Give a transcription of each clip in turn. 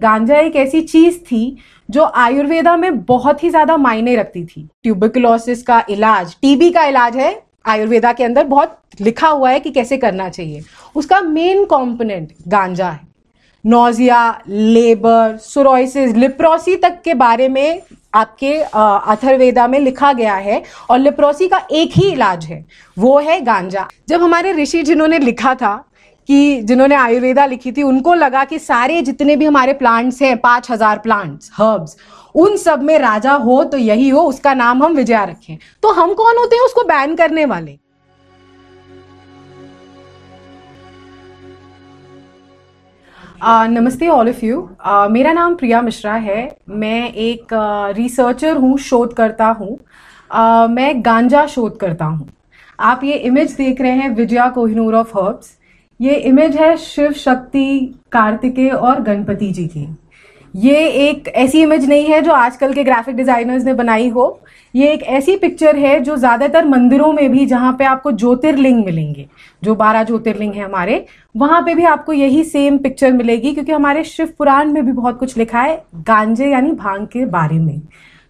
गांजा एक ऐसी चीज़ थी जो आयुर्वेदा में बहुत ही ज़्यादा मायने रखती थी। ट्यूबिकुलोसिस का इलाज टीबी का इलाज है, आयुर्वेदा के अंदर बहुत लिखा हुआ है कि कैसे करना चाहिए। उसका मेन कंपोनेंट गांजा है। नोजिया लेबर सुरोसिस लिप्रोसी तक के बारे में आपके अथर्वेदा में लिखा गया है और लिप्रोसी का एक ही इलाज है। वो है गांजा। जब हमारे ऋषि जिन्होंने लिखा था कि जिन्होंने आयुर्वेदा लिखी थी उनको लगा कि सारे जितने भी हमारे प्लांट्स हैं पाँच हज़ार प्लांट्स हर्ब्स उन सब में राजा हो तो यही हो उसका नाम हम विजया रखें। तो हम कौन होते हैं उसको बैन करने वाले? Uh, नमस्ते ऑल ऑफ़ यू मेरा नाम प्रिया मिश्रा है। मैं एक रिसर्चर हूँ शोधकर्ता हूँ। uh, मैं गांजा शोध करता हूँ। आप ये इमेज देख रहे हैं विजया कोहिनूर ऑफ़ हर्ब्स ये इमेज है शिव शक्ति कार्तिकेय और गणपति जी की। ये एक ऐसी इमेज नहीं है जो आजकल के ग्राफिक डिजाइनर्स ने बनाई हो। ये एक ऐसी पिक्चर है जो ज़्यादातर मंदिरों में भी जहाँ पे आपको ज्योतिर्लिंग मिलेंगे, जो बारह ज्योतिर्लिंग है हमारे, वहाँ पे भी आपको यही सेम पिक्चर मिलेगी क्योंकि हमारे शिव पुराण में भी बहुत कुछ लिखा है, गांजे यानी भाँग के बारे में।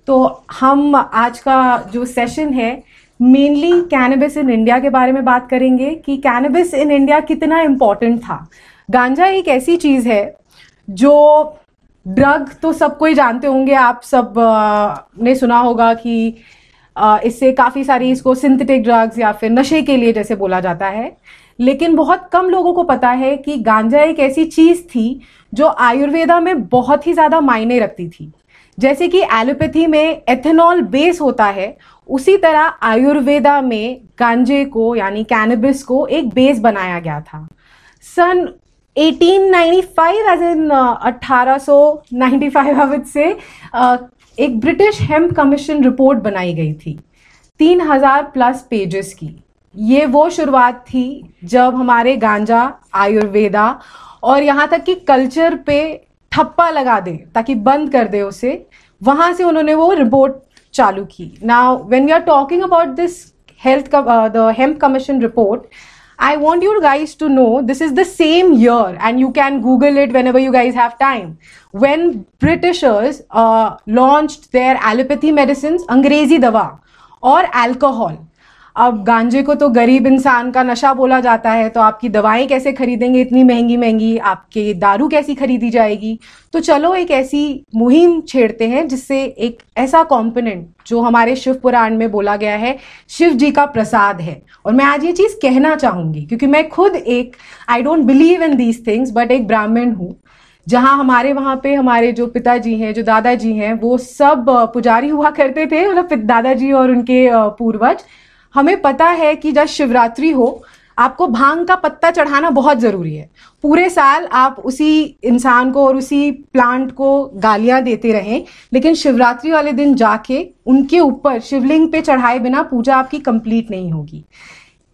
तो हम आज का जो सेशन है मेनली कैनबिस इन इंडिया के बारे में बात करेंगे कि कैनबिस इन इंडिया कितना इंपॉर्टेंट था। गांजा एक ऐसी चीज़ है जो ड्रग तो सब कोई जानते होंगे, आप सबने सुना होगा कि इससे काफ़ी सारी इसको सिंथेटिक ड्रग्स या फिर नशे के लिए जैसे बोला जाता है। लेकिन बहुत कम लोगों को पता है कि गांजा एक ऐसी चीज़ थी जो आयुर्वेदा में बहुत ही ज़्यादा मायने रखती थी। जैसे कि एलोपैथी में एथेनॉल बेस होता है, उसी तरह आयुर्वेदा में गांजे को, यानी कैनबिस को एक बेस बनाया गया था। सन 1895 एज इन अठारह सौ नाइन्टी फाइव से एक ब्रिटिश हेम्प कमीशन रिपोर्ट बनाई गई थी, तीन हज़ार प्लस पेजेस की। ये वो शुरुआत थी जब हमारे गांजा, आयुर्वेदा और यहाँ तक कि कल्चर पे थप्पा लगा दे ताकि बंद कर दे उसे। वहाँ से उन्होंने वो रिपोर्ट चालू की। Now when we are talking about this health the hemp commission report I want your guys to know this is the same year and you can Google it when you guys have time when Britishers launch their allopathy medicine अंग्रेज़ी दवा और alcohol अब गांजे को तो गरीब इंसान का नशा बोला जाता है तो आपकी दवाएँ कैसे खरीदेंगे इतनी महँगी महँगी? आपके दारू कैसी खरीदी जाएगी? तो चलो एक ऐसी मुहिम छेड़ते हैं जिससे एक ऐसा कॉम्पोनेंट, जो हमारे शिव पुराण में बोला गया है, शिव जी का प्रसाद है। और मैं आज ये चीज़ कहना चाहूँगी, क्योंकि मैं खुद एक I don't believe in these things but एक ब्राह्मण हूँ, जहाँ हमारे वहाँ पे हमारे जो पिताजी हैं, जो दादाजी हैं, वो सब पुजारी हुआ करते थे मतलब दादाजी और उनके पूर्वज। हमें पता है कि जब शिवरात्रि हो, आपको भाँग का पत्ता चढ़ाना बहुत ज़रूरी है। पूरे साल आप उसी इंसान को और उसी प्लांट को गालियाँ देते रहें, लेकिन शिवरात्रि वाले दिन जाके उनके ऊपर शिवलिंग पे चढ़ाए बिना पूजा आपकी कंप्लीट नहीं होगी।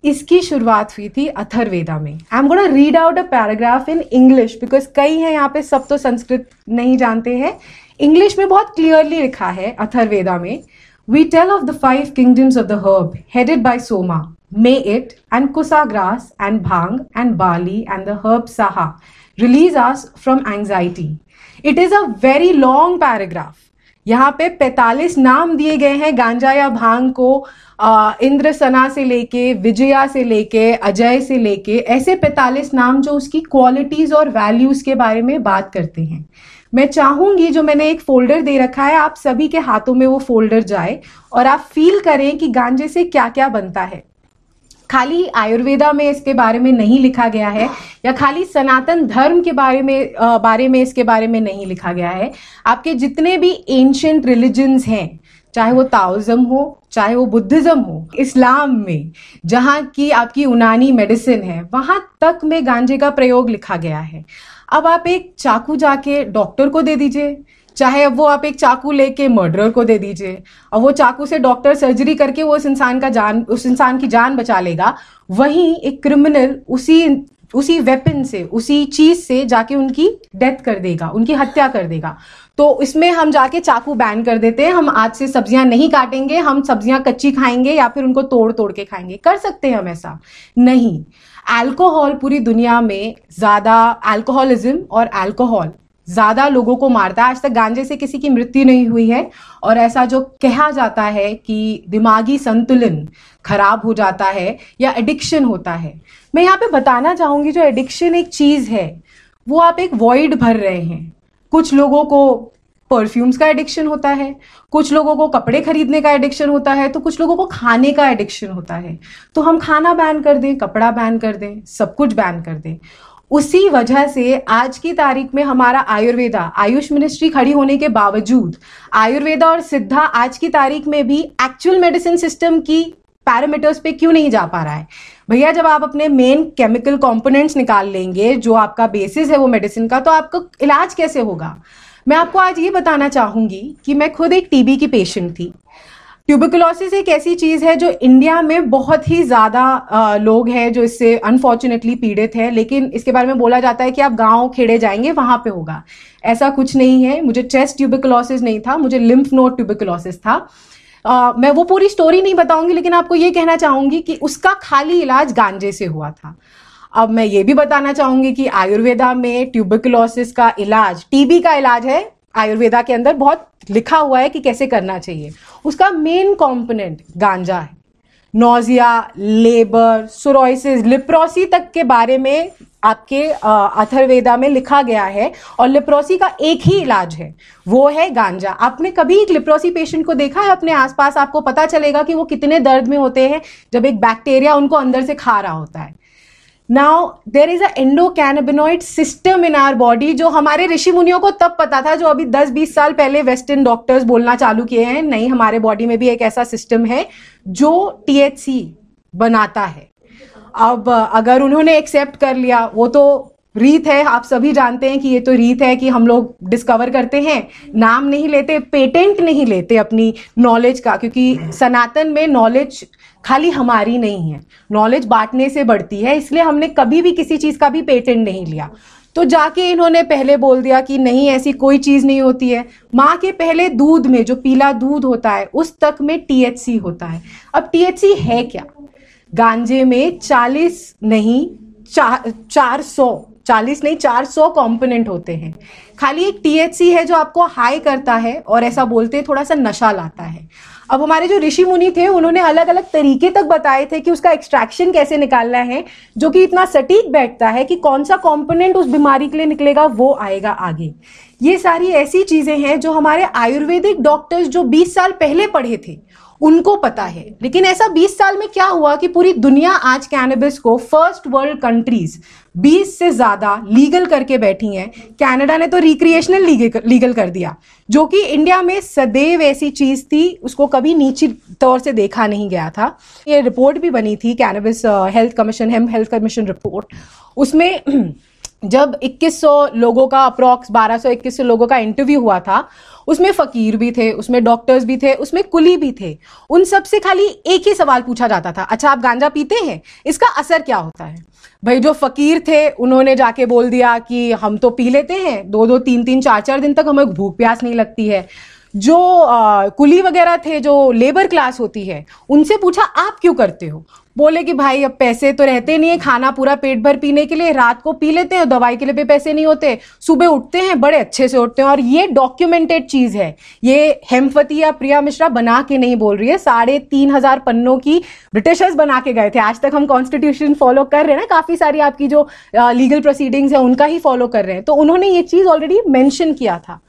इसकी शुरुआत हुई थी अथर्वेदा में। I am gonna read out a paragraph in English because कई हैं यहाँ पे, सब तो संस्कृत नहीं जानते हैं। इंग्लिश में बहुत क्लियरली लिखा है अथर्वेदा में We tell of the five kingdoms of the herb, headed by Soma, Mayit, and Kusa grass, and Bhang, and Bali, and the herb Saha, release us from anxiety. It is a very long paragraph. यहाँ पे 45 नाम दिए गए हैं गांजा या भाँग को इंद्र सना से लेके विजया से लेके अजय से लेके ऐसे 45 नाम जो उसकी क्वालिटीज और वैल्यूज़ के बारे में बात करते हैं मैं चाहूँगी जो मैंने एक फोल्डर दे रखा है आप सभी के हाथों में वो फोल्डर जाए और आप फील करें कि गांजे से क्या क्या बनता है। खाली आयुर्वेदा में इसके बारे में नहीं लिखा गया है या खाली सनातन धर्म के बारे में आ, बारे में इसके बारे में नहीं लिखा गया है। आपके जितने भी एंशंट रिलीजन्स हैं चाहे वो ताओजम हो चाहे वो बुद्धिज्म हो इस्लाम में जहाँ की आपकी यूनानी मेडिसिन है वहाँ तक में गांजे का प्रयोग लिखा गया है। अब आप एक चाकू जाके डॉक्टर को दे दीजिए। चाहे अब वो आप एक चाकू लेके मर्डरर को दे दीजिए। और वो चाकू से डॉक्टर सर्जरी करके वो उस इंसान का जान, उस इंसान की जान बचा लेगा। वहीं एक क्रिमिनल उसी उसी वेपन से, उसी चीज़ से जाके उनकी डेथ कर देगा, उनकी हत्या कर देगा। तो इसमें हम जाके चाकू बैन कर देते हैं। हम आज से सब्ज़ियाँ नहीं काटेंगे। हम सब्ज़ियाँ कच्ची खाएँगे या फिर उनको तोड़ तोड़ के खाएँगे। कर सकते हैं हम ऐसा। नहीं। अल्कोहल पूरी दुनिया में ज़्यादा अल्कोहलिज्म और अल्कोहल ज़्यादा लोगों को मारता है। आज तक गांजे से किसी की मृत्यु नहीं हुई है और ऐसा जो कहा जाता है कि दिमागी संतुलन खराब हो जाता है या एडिक्शन होता है। मैं यहाँ पे बताना चाहूँगी, जो एडिक्शन एक चीज़ है, वो आप एक वॉइड भर रहे हैं। कुछ लोगों को परफ्यूम्स का एडिक्शन होता है, कुछ लोगों को कपड़े खरीदने का एडिक्शन होता है तो कुछ लोगों को खाने का एडिक्शन होता है। तो हम खाना बैन कर दें, कपड़ा बैन कर दें, सब कुछ बैन कर दें। उसी वजह से आज की तारीख में हमारा आयुर्वेदा, आयुष मिनिस्ट्री खड़ी होने के बावजूद, आयुर्वेदा और सिद्धा आज की तारीख में भी एक्चुअल मेडिसिन सिस्टम की पैरामीटर्स पे क्यों नहीं जा पा रहा है? भैया, जब आप अपने मेन केमिकल कंपोनेंट्स निकाल लेंगे, जो आपका बेसिस है वो मेडिसिन का तो आपका इलाज कैसे होगा? मैं आपको आज ये बताना चाहूँगी कि मैं खुद एक टीबी की पेशेंट थी। ट्यूबिकुलोसिस एक ऐसी चीज़ है जो इंडिया में बहुत ही ज़्यादा लोग हैं जो इससे अनफॉर्चुनेटली पीड़ित है लेकिन इसके बारे में बोला जाता है कि आप गाँव खेड़े जाएँगे वहाँ पे होगा। ऐसा कुछ नहीं है। मुझे चेस्ट ट्यूबिकुलोसिस नहीं था मुझे लिम्फ नोड ट्यूबिकुलोसिस था। आ, मैं वो पूरी स्टोरी नहीं बताऊँगी लेकिन आपको ये कहना चाहूँगी कि उसका खाली इलाज गांजे से हुआ था। अब मैं ये भी बताना चाहूँगी कि आयुर्वेदा में ट्यूबिकुलोसिस का इलाज टीबी का इलाज है, आयुर्वेदा के अंदर बहुत लिखा हुआ है कि कैसे करना चाहिए। उसका मेन कंपोनेंट गांजा है। नोजिया लेबर सुरोसिस लिप्रोसी तक के बारे में आपके अथर्वेदा में लिखा गया है और लिप्रोसी का एक ही इलाज है। वो है गांजा। आपने कभी एक लिप्रोसी पेशेंट को देखा है? अपने आसपास आपको पता चलेगा कि वो कितने दर्द में होते हैं जब एक बैक्टीरिया उनको अंदर से खा रहा होता है। Now there is a endocannabinoid system in our body जो हमारे ऋषि मुनियों को तब पता था जो अभी 10-20 साल पहले वेस्टर्न डॉक्टर्स बोलना चालू किए हैं। नहीं, हमारे बॉडी में भी एक ऐसा सिस्टम है जो टीएचसी बनाता है। अब, अगर उन्होंने एक्सेप्ट कर लिया, वो तो रीत है, आप सभी जानते हैं कि ये तो रीत है कि हम लोग डिस्कवर करते हैं। नाम नहीं लेते पेटेंट नहीं लेते अपनी नॉलेज का, क्योंकि सनातन में नॉलेज खाली हमारी नहीं है। नॉलेज बांटने से बढ़ती है, इसलिए हमने कभी भी किसी चीज़ का भी पेटेंट नहीं लिया। तो जाके इन्होंने पहले बोल दिया कि नहीं, ऐसी कोई चीज़ नहीं होती है। माँ के पहले दूध में, जो पीला दूध होता है, उस तक में टीएचसी होता है। अब टीएचसी है क्या? गांजे में चालीस नहीं चार चार सौ चालीस नहीं, चार सौ कॉम्पोनेंट होते हैं। खाली एक टीएचसी है जो आपको हाई करता है और ऐसा बोलते हैं थोड़ा सा नशा लाता है। अब हमारे जो ऋषि मुनि थे, उन्होंने अलग अलग तरीके तक बताए थे कि उसका एक्सट्रैक्शन कैसे निकालना है, जो कि इतना सटीक बैठता है कि कौन सा कॉम्पोनेंट उस बीमारी के लिए निकलेगा, वो आएगा आगे। ये सारी ऐसी चीज़ें हैं जो हमारे आयुर्वेदिक डॉक्टर्स जो 20 साल पहले पढ़े थे उनको पता है। लेकिन ऐसा 20 साल में क्या हुआ कि पूरी दुनिया आज कैनबिस को फ़र्स्ट वर्ल्ड कंट्रीज़ 20 से ज़्यादा लीगल करके बैठी हैं। कनाडा ने तो रिक्रिएशनल लीगल कर दिया, जो कि इंडिया में सदैव ऐसी चीज़ थी, उसको कभी नीची तौर से देखा नहीं गया था। ये रिपोर्ट भी बनी थी cannabis health commission hemp health commission report उसमें जब 2100 लोगों का अप्रोक्स 1200 2100 लोगों का इंटरव्यू हुआ था उसमें फकीर भी थे उसमें डॉक्टर्स भी थे उसमें कुली भी थे। उन सबसे खाली एक ही सवाल पूछा जाता था अच्छा आप गांजा पीते हैं? इसका असर क्या होता है? भाई जो फकीर थे उन्होंने जाके बोल दिया कि हम तो पी लेते हैं दो दो तीन तीन चार चार दिन तक हमें भूख प्यास नहीं लगती है। जो आ, कुली वगैरह थे जो लेबर क्लास होती है उनसे पूछा आप क्यों करते हो? बोले कि भाई, अब पैसे तो रहते नहीं है, खाना पूरा पेट भर पीने के लिए, रात को पी लेते हैं दवाई के लिए भी पैसे नहीं होते। सुबह उठते हैं, बड़े अच्छे से उठते हैं और ये डॉक्यूमेंटेड चीज़ है। ये हेमफती या प्रिया मिश्रा बना के नहीं बोल रही है। साढ़े तीन हज़ार पन्नों की ब्रिटिशर्स बना के गए थे। आज तक हम कॉन्स्टिट्यूशन फॉलो कर रहे हैं ना, काफ़ी सारी आपकी जो लीगल प्रोसीडिंग्स है, उनका ही फॉलो कर रहे हैं। तो उन्होंने ये चीज़ ऑलरेडी मैंशन किया था।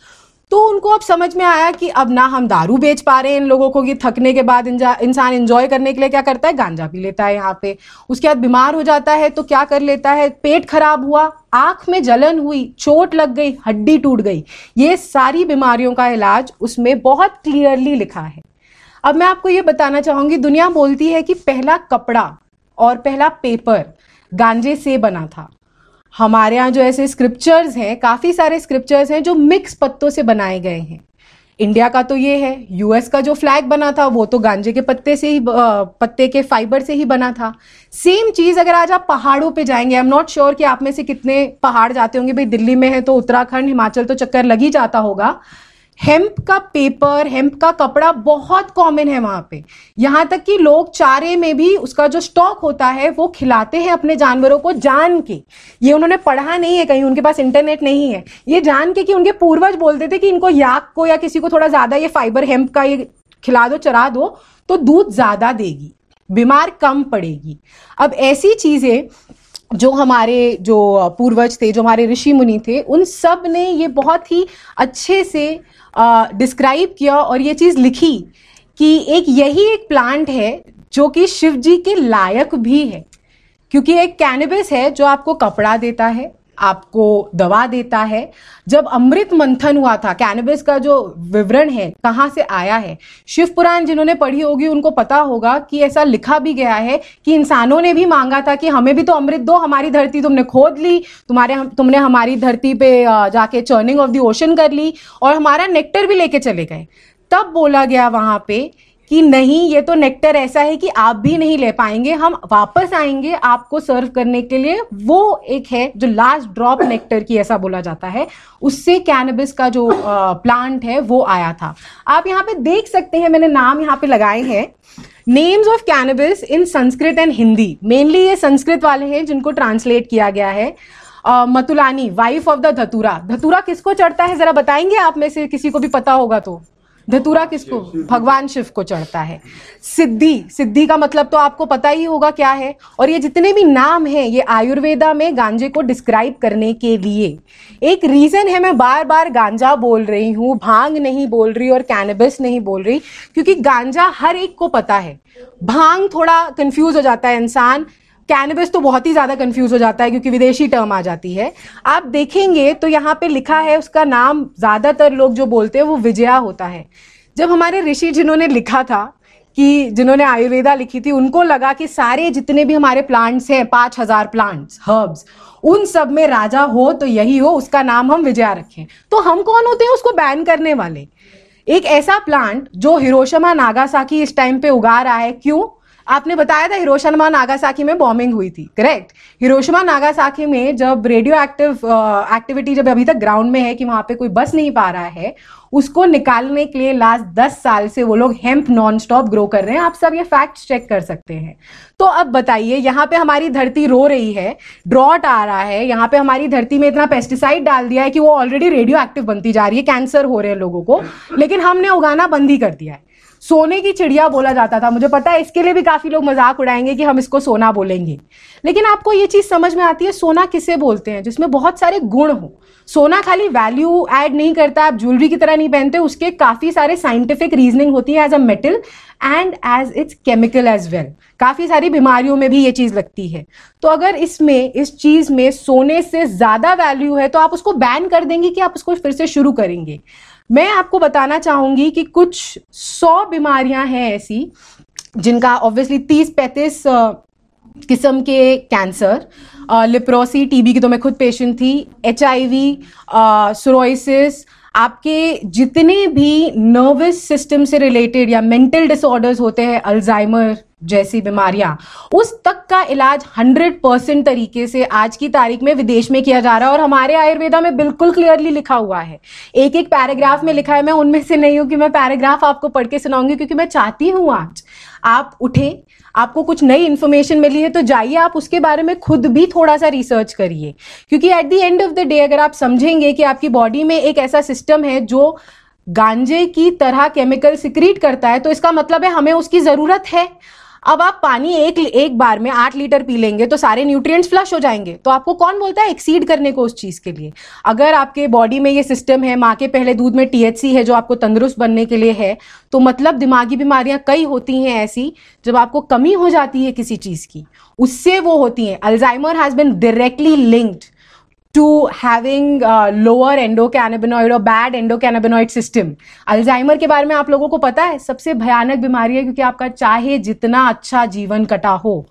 तो उनको अब समझ में आया कि अब ना हम दारू बेच पा रहे हैं इन लोगों को कि थकने के बाद इंसान इंजॉय करने के लिए क्या करता है? गांजा पी लेता है यहाँ पे। उसके बाद बीमार हो जाता है तो क्या कर लेता है? पेट खराब हुआ, आँख में जलन हुई, चोट लग गई, हड्डी टूट गई। ये सारी बीमारियों का इलाज उसमें बहुत क्लियरली लिखा है। अब मैं आपको ये बताना चाहूँगी, दुनिया बोलती है कि पहला कपड़ा और पहला पेपर गांजे से बना था। हमारे यहाँ जो ऐसे स्क्रिप्चर्स हैं, काफ़ी सारे स्क्रिप्चर्स हैं जो मिक्स पत्तों से बनाए गए हैं। इंडिया का तो ये है यूएस का जो फ्लैग बना था, वो तो गांजे के पत्ते से ही पत्ते के फाइबर से ही बना था। सेम चीज़ अगर आज आप पहाड़ों पे जाएँगे आई एम नॉट श्योर कि आप में से कितने पहाड़ जाते होंगे, भाई दिल्ली में है तो उत्तराखंड, हिमाचल तो चक्कर लग ही जाता होगा। हेम्प का पेपर हेम्प का कपड़ा बहुत कॉमन है वहाँ पे। यहाँ तक कि लोग चारे में भी उसका जो स्टॉक होता है, वो खिलाते हैं अपने जानवरों को जान के। ये उन्होंने पढ़ा नहीं है कहीं, उनके पास इंटरनेट नहीं है। ये जान के कि उनके पूर्वज बोलते थे कि इनको याक को या किसी को थोड़ा ज़्यादा ये फाइबर हेम्प का ये खिला दो, चरा दो तो दूध ज़्यादा देगी, बीमार कम पड़ेगी। अब ऐसी चीज़ें जो हमारे जो पूर्वज थे, जो हमारे ऋषि मुनि थे, उन सबने ये बहुत ही अच्छे से डिस्क्राइब किया और ये चीज़ लिखी कि एक यही एक प्लांट है जो कि शिव जी के लायक भी है। क्योंकि एक कैनबिस है जो आपको कपड़ा देता है आपको दवा देता है। जब अमृत मंथन हुआ था कैनबिस का जो विवरण है, कहाँ से आया है? शिव पुराण जिन्होंने पढ़ी होगी, उनको पता होगा कि ऐसा लिखा भी गया है कि इंसानों ने भी मांगा था कि हमें भी तो अमृत दो, हमारी धरती तुमने खोद ली, तुम्हारे तुमने हमारी धरती पे जाके चर्निंग ऑफ़ द ओशन कर ली और हमारा नेक्टर भी लेके चले गए। तब बोला गया वहाँ पे कि नहीं, ये तो नेक्टर ऐसा है कि आप भी नहीं ले पाएँगे। हम वापस आएँगे आपको सर्व करने के लिए। वो एक है जो लास्ट ड्रॉप नेक्टर की ऐसा बोला जाता है। उससे कैनबिस का जो प्लांट है, वो आया था। आप यहाँ पे देख सकते हैं, मैंने नाम यहाँ पे लगाए हैं। Names of cannabis in Sanskrit and Hindi mainly ये संस्कृत वाले हैं जिनको ट्रांसलेट किया गया है। मतुलानी वाइफ ऑफ़ द धतूरा धतुरा किसको चढ़ता है? जरा बताएँगे आप में से, किसी को भी पता होगा तो। धतूरा किसको? भगवान शिव को चढ़ता है। सिद्धि सिद्धि का मतलब तो आपको पता ही होगा क्या है। और ये जितने भी नाम हैं ये आयुर्वेदा में गांजे को डिस्क्राइब करने के लिए। एक रीजन है मैं बार बार गांजा बोल रही हूँ भाँग नहीं बोल रही और कैनबिस नहीं बोल रही क्योंकि गांजा हर एक को पता है। भाँग थोड़ा कंफ्यूज हो जाता है इंसान कैनबिस तो बहुत ही ज़्यादा कंफ्यूज हो जाता है क्योंकि विदेशी टर्म आ जाती है। आप देखेंगे तो यहाँ पे लिखा है, उसका नाम ज़्यादातर लोग जो बोलते हैं वो विजया होता है। जब हमारे ऋषि जिन्होंने लिखा था कि जिन्होंने आयुर्वेदा लिखी थी, उनको लगा कि सारे जितने भी हमारे प्लांट्स हैं, पाँच हज़ार प्लांट्स हर्ब्स उन सब में राजा हो तो यही हो, उसका नाम हम विजया रखें। तो हम कौन होते हैं उसको बैन करने वाले? एक ऐसा प्लांट जो हिरोशमा नागासाकी इस टाइम पे उगा रहा है, क्यों? आपने बताया था हिरोशिमा नागासाकी में बॉम्बिंग हुई थी करेक्ट हिरोशिमा नागासाकी में जब रेडियो एक्टिव एक्टिविटी जब अभी तक ग्राउंड में है कि वहाँ पे कोई बस नहीं पा रहा है, उसको निकालने के लिए लास्ट दस साल से वो लोग हेम्प नॉन स्टॉप ग्रो कर रहे हैं। आप सब ये फैक्ट चेक कर सकते हैं। तो अब बताइए, यहाँ पे हमारी धरती रो रही है ड्रॉट आ रहा है, यहाँ पे हमारी धरती में इतना पेस्टिसाइड डाल दिया है कि वो ऑलरेडी रेडियो एक्टिव बनती जा रही है कैंसर हो रहे हैं लोगों को, लेकिन हमने उगाना बंद ही कर दिया है। सोने की चिड़िया बोला जाता था। मुझे पता है इसके लिए भी काफ़ी लोग मज़ाक उड़ाएँगे कि हम इसको सोना बोलेंगे। लेकिन आपको ये चीज़ समझ में आती है, सोना किसे बोलते हैं? जिसमें बहुत सारे गुण हो। सोना खाली वैल्यू ऐड नहीं करता, आप ज्वेलरी की तरह नहीं पहनते, उसके काफ़ी सारे साइंटिफिक रीजनिंग होती है as a metal and as its chemical as well काफ़ी सारी बीमारियों में भी ये चीज़ लगती है। तो अगर इसमें, इस चीज़ में सोने से ज़्यादा वैल्यू है तो आप उसको बैन कर देंगे कि आप उसको फिर से शुरू करेंगे। मैं आपको बताना चाहूँगी कि कुछ सौ बीमारियाँ हैं ऐसी, जिनका ऑब्वियसली तीस पैंतीस किस्म के कैंसर लिप्रोसी टीबी की तो मैं खुद पेशेंट थी एच आई वी सुरोसिस आपके जितने भी नर्वस सिस्टम से रिलेटेड या मेंटल डिसऑर्डर्स होते हैं अल्जाइमर जैसी बीमारियाँ। उस तक का इलाज 100 परसेंट तरीके से आज की तारीख में विदेश में किया जा रहा है और हमारे आयुर्वेदा में बिल्कुल क्लियरली लिखा हुआ है। एक एक पैराग्राफ में लिखा है, मैं उनमें से नहीं हूँ कि मैं पैराग्राफ आपको पढ़ के सुनाऊँगी क्योंकि मैं चाहती हूँ आज। आप उठे, आपको कुछ नई इन्फॉर्मेशन मिली है तो जाइए, आप उसके बारे में खुद भी थोड़ा सा रिसर्च करिए। क्योंकि at the end of the day अगर आप समझेंगे कि आपकी बॉडी में एक ऐसा सिस्टम है जो गांजे की तरह केमिकल सिक्रीट करता है तो इसका मतलब है हमें उसकी ज़रूरत है। अब आप पानी एक एक बार में आठ लीटर पी लेंगे तो सारे न्यूट्रिएंट्स फ्लश हो जाएँगे। तो आपको कौन बोलता है एक्सीड करने को उस चीज़ के लिए? अगर आपके बॉडी में ये सिस्टम है, माँ के पहले दूध में टीएचसी है जो आपको तंदुरुस्त बनने के लिए है तो मतलब दिमागी बीमारियाँ कई होती हैं ऐसी, जब आपको कमी हो जाती है किसी चीज़ की, उससे वो होती हैं। Alzheimer has been directly linked to having uh, lower endocannabinoid or bad endocannabinoid system. Alzheimer के बारे में आप लोगों को पता है सबसे भयानक बीमारी है क्योंकि आपका चाहे जितना अच्छा जीवन कटा हो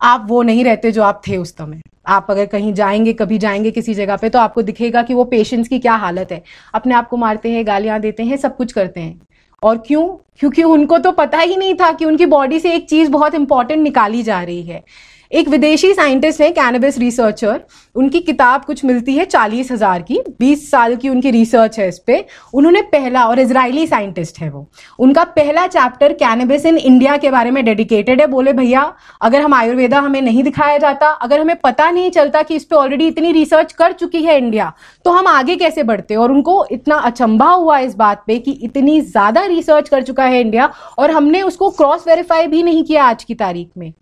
आप वो नहीं रहते जो आप थे उस समय। आप अगर कहीं जाएँगे कभी जाएँगे किसी जगह पे तो आपको दिखेगा कि वो पेशेंट्स की क्या हालत है। अपने आप को मारते हैं गालियाँ देते हैं सब कुछ करते हैं। और क्यों? क्योंकि उनको तो पता ही नहीं था कि उनकी बॉडी से एक चीज़ बहुत इंपॉर्टेंट निकाली जा रही है। एक विदेशी साइंटिस्ट है कैनबिस रिसर्चर उनकी किताब कुछ मिलती है चालीस हज़ार की, बीस साल की उनकी रिसर्च है इस पे। उन्होंने पहला, और इसराइली साइंटिस्ट है वो। उनका पहला चैप्टर कैनबिस इन इंडिया के बारे में डेडिकेटेड है। बोले, भैया, अगर हम आयुर्वेदा हमें नहीं दिखाया जाता, अगर हमें पता नहीं चलता कि इस पर ऑलरेडी इतनी रिसर्च कर चुकी है इंडिया तो हम आगे कैसे बढ़ते? और उनको इतना अचंभा हुआ इस बात पे कि इतनी ज़्यादा रिसर्च कर चुका है इंडिया और हमने उसको क्रॉस वेरीफाई भी नहीं किया आज की तारीख में।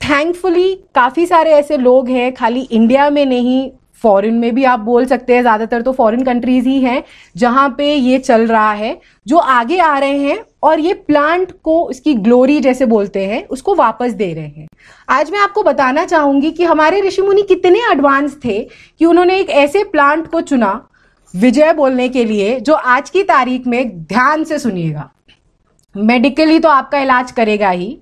थैंकफुली काफ़ी सारे ऐसे लोग हैं, खाली इंडिया में नहीं फॉरेन में भी आप बोल सकते हैं, ज़्यादातर तो फॉरेन कंट्रीज़ ही हैं, जहाँ पे ये चल रहा है, जो आगे आ रहे हैं, और ये प्लांट को इसकी ग्लोरी जैसे बोलते हैं, उसको वापस दे रहे हैं। आज मैं आपको बताना चाहूँगी कि हमारे ऋषि मुनि कितने एडवांस थे कि उन्होंने एक ऐसे प्लांट को चुना, विजय बोलने के लिए, जो आज की तारीख में ध्यान से सुनिएगा। मेडिकली तो आपका इलाज करेगा ही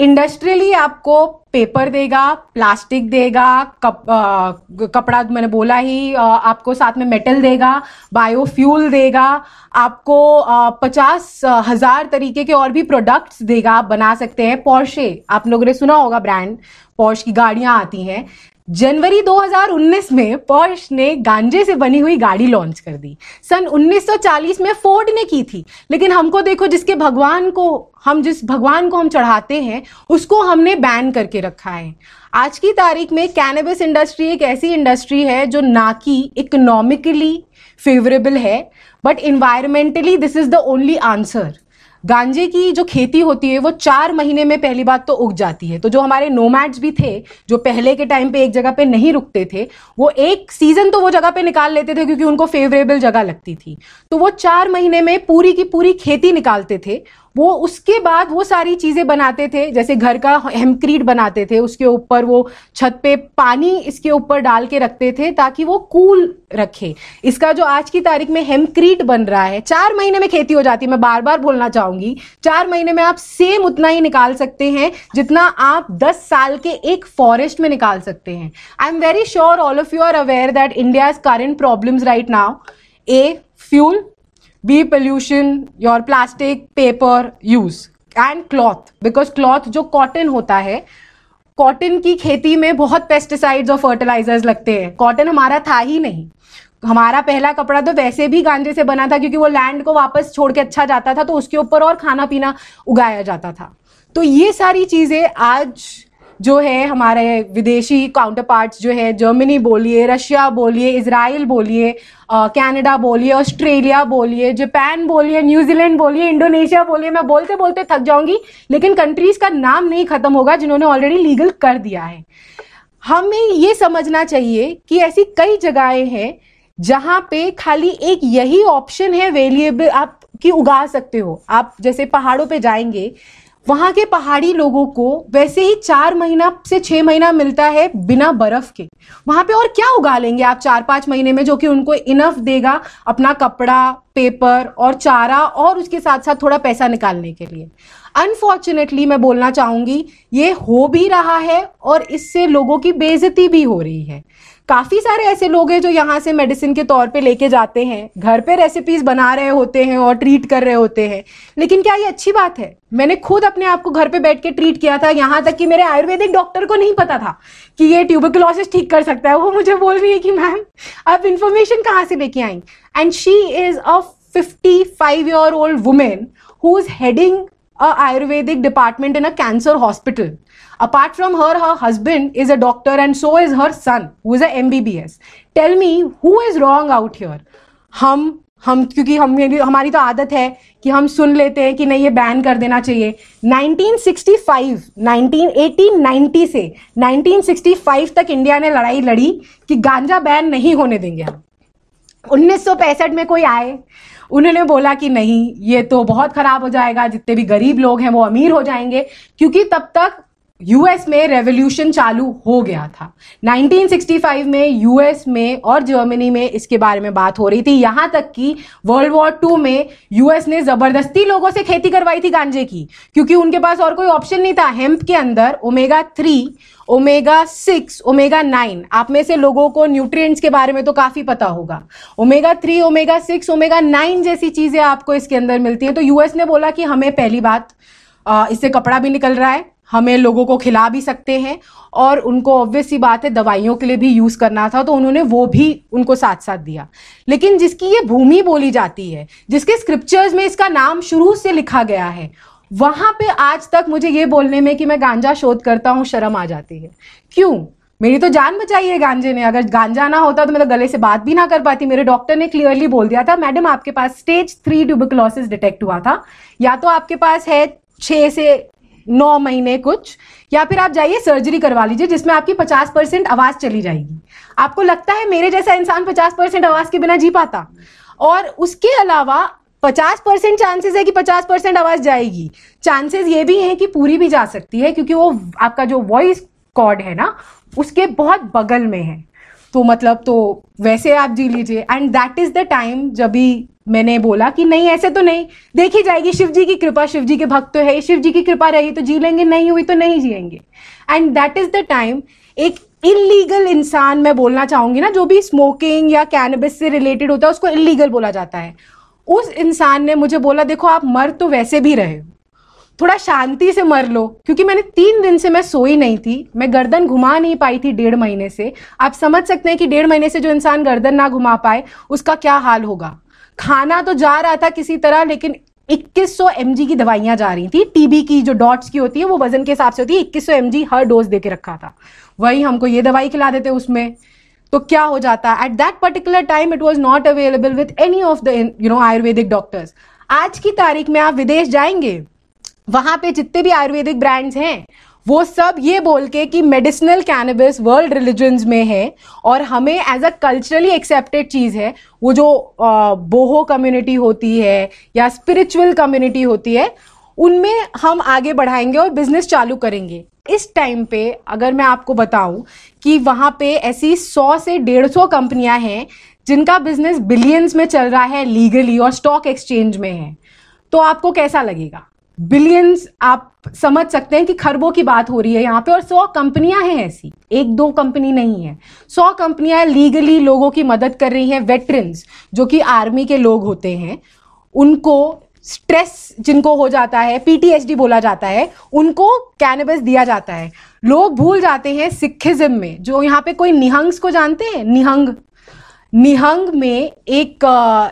इंडस्ट्रियली आपको पेपर देगा प्लास्टिक देगा कप, आ, कपड़ा मैंने बोला ही आ, आपको साथ में मेटल देगा बायोफ्यूल देगा आपको आ, पचास हज़ार तरीके के और भी प्रोडक्ट्स देगा आप बना सकते हैं। पोर्शे आप लोगों ने सुना होगा ब्रांड पोर्श की गाड़ियाँ आती हैं। जनवरी 2019 में पॉर्श ने गांजे से बनी हुई गाड़ी लॉन्च कर दी। सन 1940 में फोर्ड ने की थी। लेकिन हमको देखो, जिसके भगवान को, हम जिस भगवान को हम चढ़ाते हैं, उसको हमने बैन करके रखा है। आज की तारीख में कैनबिस इंडस्ट्री एक ऐसी इंडस्ट्री है जो ना कि इकोनॉमिकली फेवरेबल है but environmentally this is the only answer गांजे की जो खेती होती है, वो चार महीने में पहली बात तो उग जाती है। तो जो हमारे नोमैड्स भी थे, जो पहले के टाइम पे एक जगह पे नहीं रुकते थे, वो एक सीज़न तो वो जगह पे निकाल लेते थे क्योंकि उनको फेवरेबल जगह लगती थी। तो वो चार महीने में पूरी की पूरी खेती निकालते थे वो उसके बाद वो सारी चीज़ें बनाते थे, जैसे घर का हेमक्रीट बनाते थे, उसके ऊपर वो छत पे पानी इसके ऊपर डाल के रखते थे ताकि वो कूल रखे। इसका जो आज की तारीख में हेमक्रीट बन रहा है, चार महीने में खेती हो जाती है, मैं बार बार बोलना चाहूँगी, चार महीने में आप सेम उतना ही निकाल सकते हैं, जितना आप दस साल के एक फॉरेस्ट में निकाल सकते हैं। I am very sure all of you are aware that India current problems right now A fuel B pollution your plastic paper use and cloth because cloth जो कॉटन होता है कॉटन की खेती में बहुत पेस्टिसाइड्स और फर्टिलाइजर्स लगते हैं। कॉटन हमारा था ही नहीं। हमारा पहला कपड़ा तो वैसे भी गांजे से बना था, क्योंकि वो लैंड को वापस छोड़ के अच्छा जाता था तो उसके ऊपर और खाना पीना उगाया जाता था। तो ये सारी चीज़ें आज जो है हमारे विदेशी काउंटर पार्ट्स जो है जर्मनी बोलिए रशिया बोलिए इसराइल बोलिए कनाडा बोलिए ऑस्ट्रेलिया बोलिए जापान बोलिए न्यूजीलैंड बोलिए इंडोनेशिया बोलिए, मैं बोलते बोलते थक जाऊँगी, लेकिन कंट्रीज़ का नाम नहीं खत्म होगा जिन्होंने ऑलरेडी लीगल कर दिया है। हमें ये समझना चाहिए कि ऐसी कई जगहें हैं जहाँ पे खाली एक यही ऑप्शन है वेलिएबल आप की उगा सकते हो। आप जैसे पहाड़ों पे जाएँगे वहाँ के पहाड़ी लोगों को वैसे ही चार महीना से छह महीना मिलता है बिना बर्फ़ के। वहाँ पे और क्या उगा लेंगे आप चार पाँच महीने में जो कि उनको इनफ देगा अपना कपड़ा, पेपर और चारा और उसके साथ साथ थोड़ा पैसा निकालने के लिए। अनफॉर्चुनेटली मैं बोलना चाहूँगी, ये हो भी रहा है और इससे लोगों की बेजती भी हो रही है। काफ़ी सारे ऐसे लोग हैं जो यहाँ से मेडिसिन के तौर पे लेके जाते हैं। घर पे रेसिपीज़ बना रहे होते हैं और ट्रीट कर रहे होते हैं। लेकिन क्या ये अच्छी बात है? मैंने खुद अपने आप को घर पे बैठ के ट्रीट किया था, यहाँ तक कि मेरे आयुर्वेदिक डॉक्टर को नहीं पता था कि ये ट्यूबरकुलोसिस ठीक कर सकता है। वो मुझे बोल रही है कि, मैम, आप इन्फॉर्मेशन कहाँ से लेके आई? And she is a fifty five year old women who is heading a ayurvedic department in a cancer hospital apart from her her husband is a doctor and so is her son, who is a mbbs tell me, who is wrong out here? हम हम, क्योंकि हम हमारी तो आदत है कि हम सुन लेते हैं कि नहीं, ये बैन कर देना चाहिए। 1965 1980 से 1965 तक इंडिया ने लड़ाई लड़ी कि गांजा बैन नहीं होने देंगे हम। 1965 में कोई आए, उन्होंने बोला कि नहीं, ये तो बहुत खराब हो जाएगा, जितने भी गरीब लोग हैं वो अमीर हो जाएँगे, क्योंकि तब तक यूएस में रेवोल्यूशन चालू हो गया था। 1965 में यूएस में और जर्मनी में इसके बारे में बात हो रही थी। यहाँ तक कि वर्ल्ड वॉर टू में यूएस ने ज़बरदस्ती लोगों से खेती करवाई थी गांजे की, क्योंकि उनके पास और कोई ऑप्शन नहीं था। हेम्प के अंदर omega three omega six omega nine आप में से लोगों को न्यूट्रिएंट्स के बारे में तो काफ़ी पता होगा। Omega three omega six omega nine जैसी चीज़ें आपको इसके अंदर मिलती हैं। तो यूएस ने बोला कि हमें पहली बात इससे कपड़ा भी निकल रहा है। हमें लोगों को खिला भी सकते हैं और उनको ऑब्वियस सी बात है, दवाइयों के लिए भी यूज़ करना था तो उन्होंने वो भी उनको साथ साथ दिया। लेकिन जिसकी ये भूमि बोली जाती है, जिसके स्क्रिप्चर्स में इसका नाम शुरू से लिखा गया है, वहाँ पे आज तक मुझे ये बोलने में कि मैं गांजा शोध करता हूँ, शर्म आ जाती है। क्यों? मेरी तो जान बचाई है गांजे ने। अगर गांजा ना होता तो मैं तो गले से बात भी ना कर पाती। मेरे डॉक्टर ने क्लियरली बोल दिया था, मैडम, आपके पास स्टेज थ्री ट्यूबिकलोसिस डिटेक्ट हुआ था। या तो आपके पास है छह से नौ महीने कुछ, या फिर आप जाइए सर्जरी करवा लीजिए, जिसमें आपकी पचास परसेंट आवाज़ चली जाएगी। आपको लगता है मेरे जैसा इंसान पचास परसेंट आवाज़ के बिना जी पाता? और उसके अलावा पचास परसेंट चांसेस है कि पचास परसेंट आवाज़ जाएगी। चांसेस ये भी हैं कि पूरी भी जा सकती है, क्योंकि वो आपका जो वॉइस कॉर्ड है ना, उसके बहुत बगल में है। तो मतलब तो वैसे आप जी लीजिए। And that is the time जब भी मैंने बोला कि नहीं, ऐसे तो नहीं। देखी जाएगी शिव जी की कृपा शिव जी के भक्त तो है शिव जी की कृपा रही तो जी लेंगे, नहीं हुई तो नहीं जिएँगे। And that is the time एक इलीगल इंसान, मैं बोलना चाहूँगी ना, जो भी स्मोकिंग या कैनबिस से रिलेटेड होता है, उसको इलीगल बोला जाता है। उस इंसान ने मुझे बोला, देखो, आप मर तो वैसे भी रहे हो। थोड़ा शांति से मर लो। क्योंकि मैंने तीन दिन से मैं सोई नहीं थी, मैं गर्दन घुमा नहीं पाई थी डेढ़ महीने से। आप समझ सकते हैं कि डेढ़ महीने से जो इंसान गर्दन ना घुमा पाए, उसका क्या हाल होगा? खाना तो जा रहा था किसी तरह, लेकिन 2100 mg की दवाइयाँ जा रही थी। टीबी की जो डॉट्स की होती है, वो वज़न के हिसाब से होती है। 2100 mg हर डोज दे के रखा था। वही हमको ये दवाई खिला देते उसमें। तो क्या हो जाता? At that particular time it was not available with any of the you know Ayurvedic doctors आज की तारीख में आप विदेश जाएँगे, वहाँ पे जितने भी आयुर्वेदिक ब्रांड्स हैं वो सब ये बोल के कि मेडिसिनल कैनबिस वर्ल्ड रिलीजन्स में है और हमें एज अ कल्चरली एक्सेप्टेड चीज़ है, वो जो बोहो कम्युनिटी होती है या स्पिरिचुअल कम्युनिटी होती है, उनमें हम आगे बढ़ाएँगे और बिज़नेस चालू करेंगे। इस टाइम पे अगर मैं आपको बताऊँ कि वहाँ पे ऐसी सौ से डेढ़ सौ कंपनियाँ हैं जिनका बिज़नेस बिलियंस में चल रहा है लीगली और स्टॉक एक्सचेंज में है तो आपको कैसा लगेगा? बिलियंस आप समझ सकते हैं कि खरबों की बात हो रही है यहाँ पे और सौ कंपनियाँ हैं ऐसी। एक दो कंपनी नहीं है। सौ कंपनियाँ लीगली लोगों की मदद कर रही हैं वेटरन्स जो कि आर्मी के लोग होते हैं। उनको स्ट्रेस जिनको हो जाता है पीटीएसडी बोला जाता है, उनको कैनबस दिया जाता है। लोग भूल जाते हैं सिखिज्म में, जो यहाँ पे कोई निहंग्स को जानते हैं? निहंग। निहंग में एक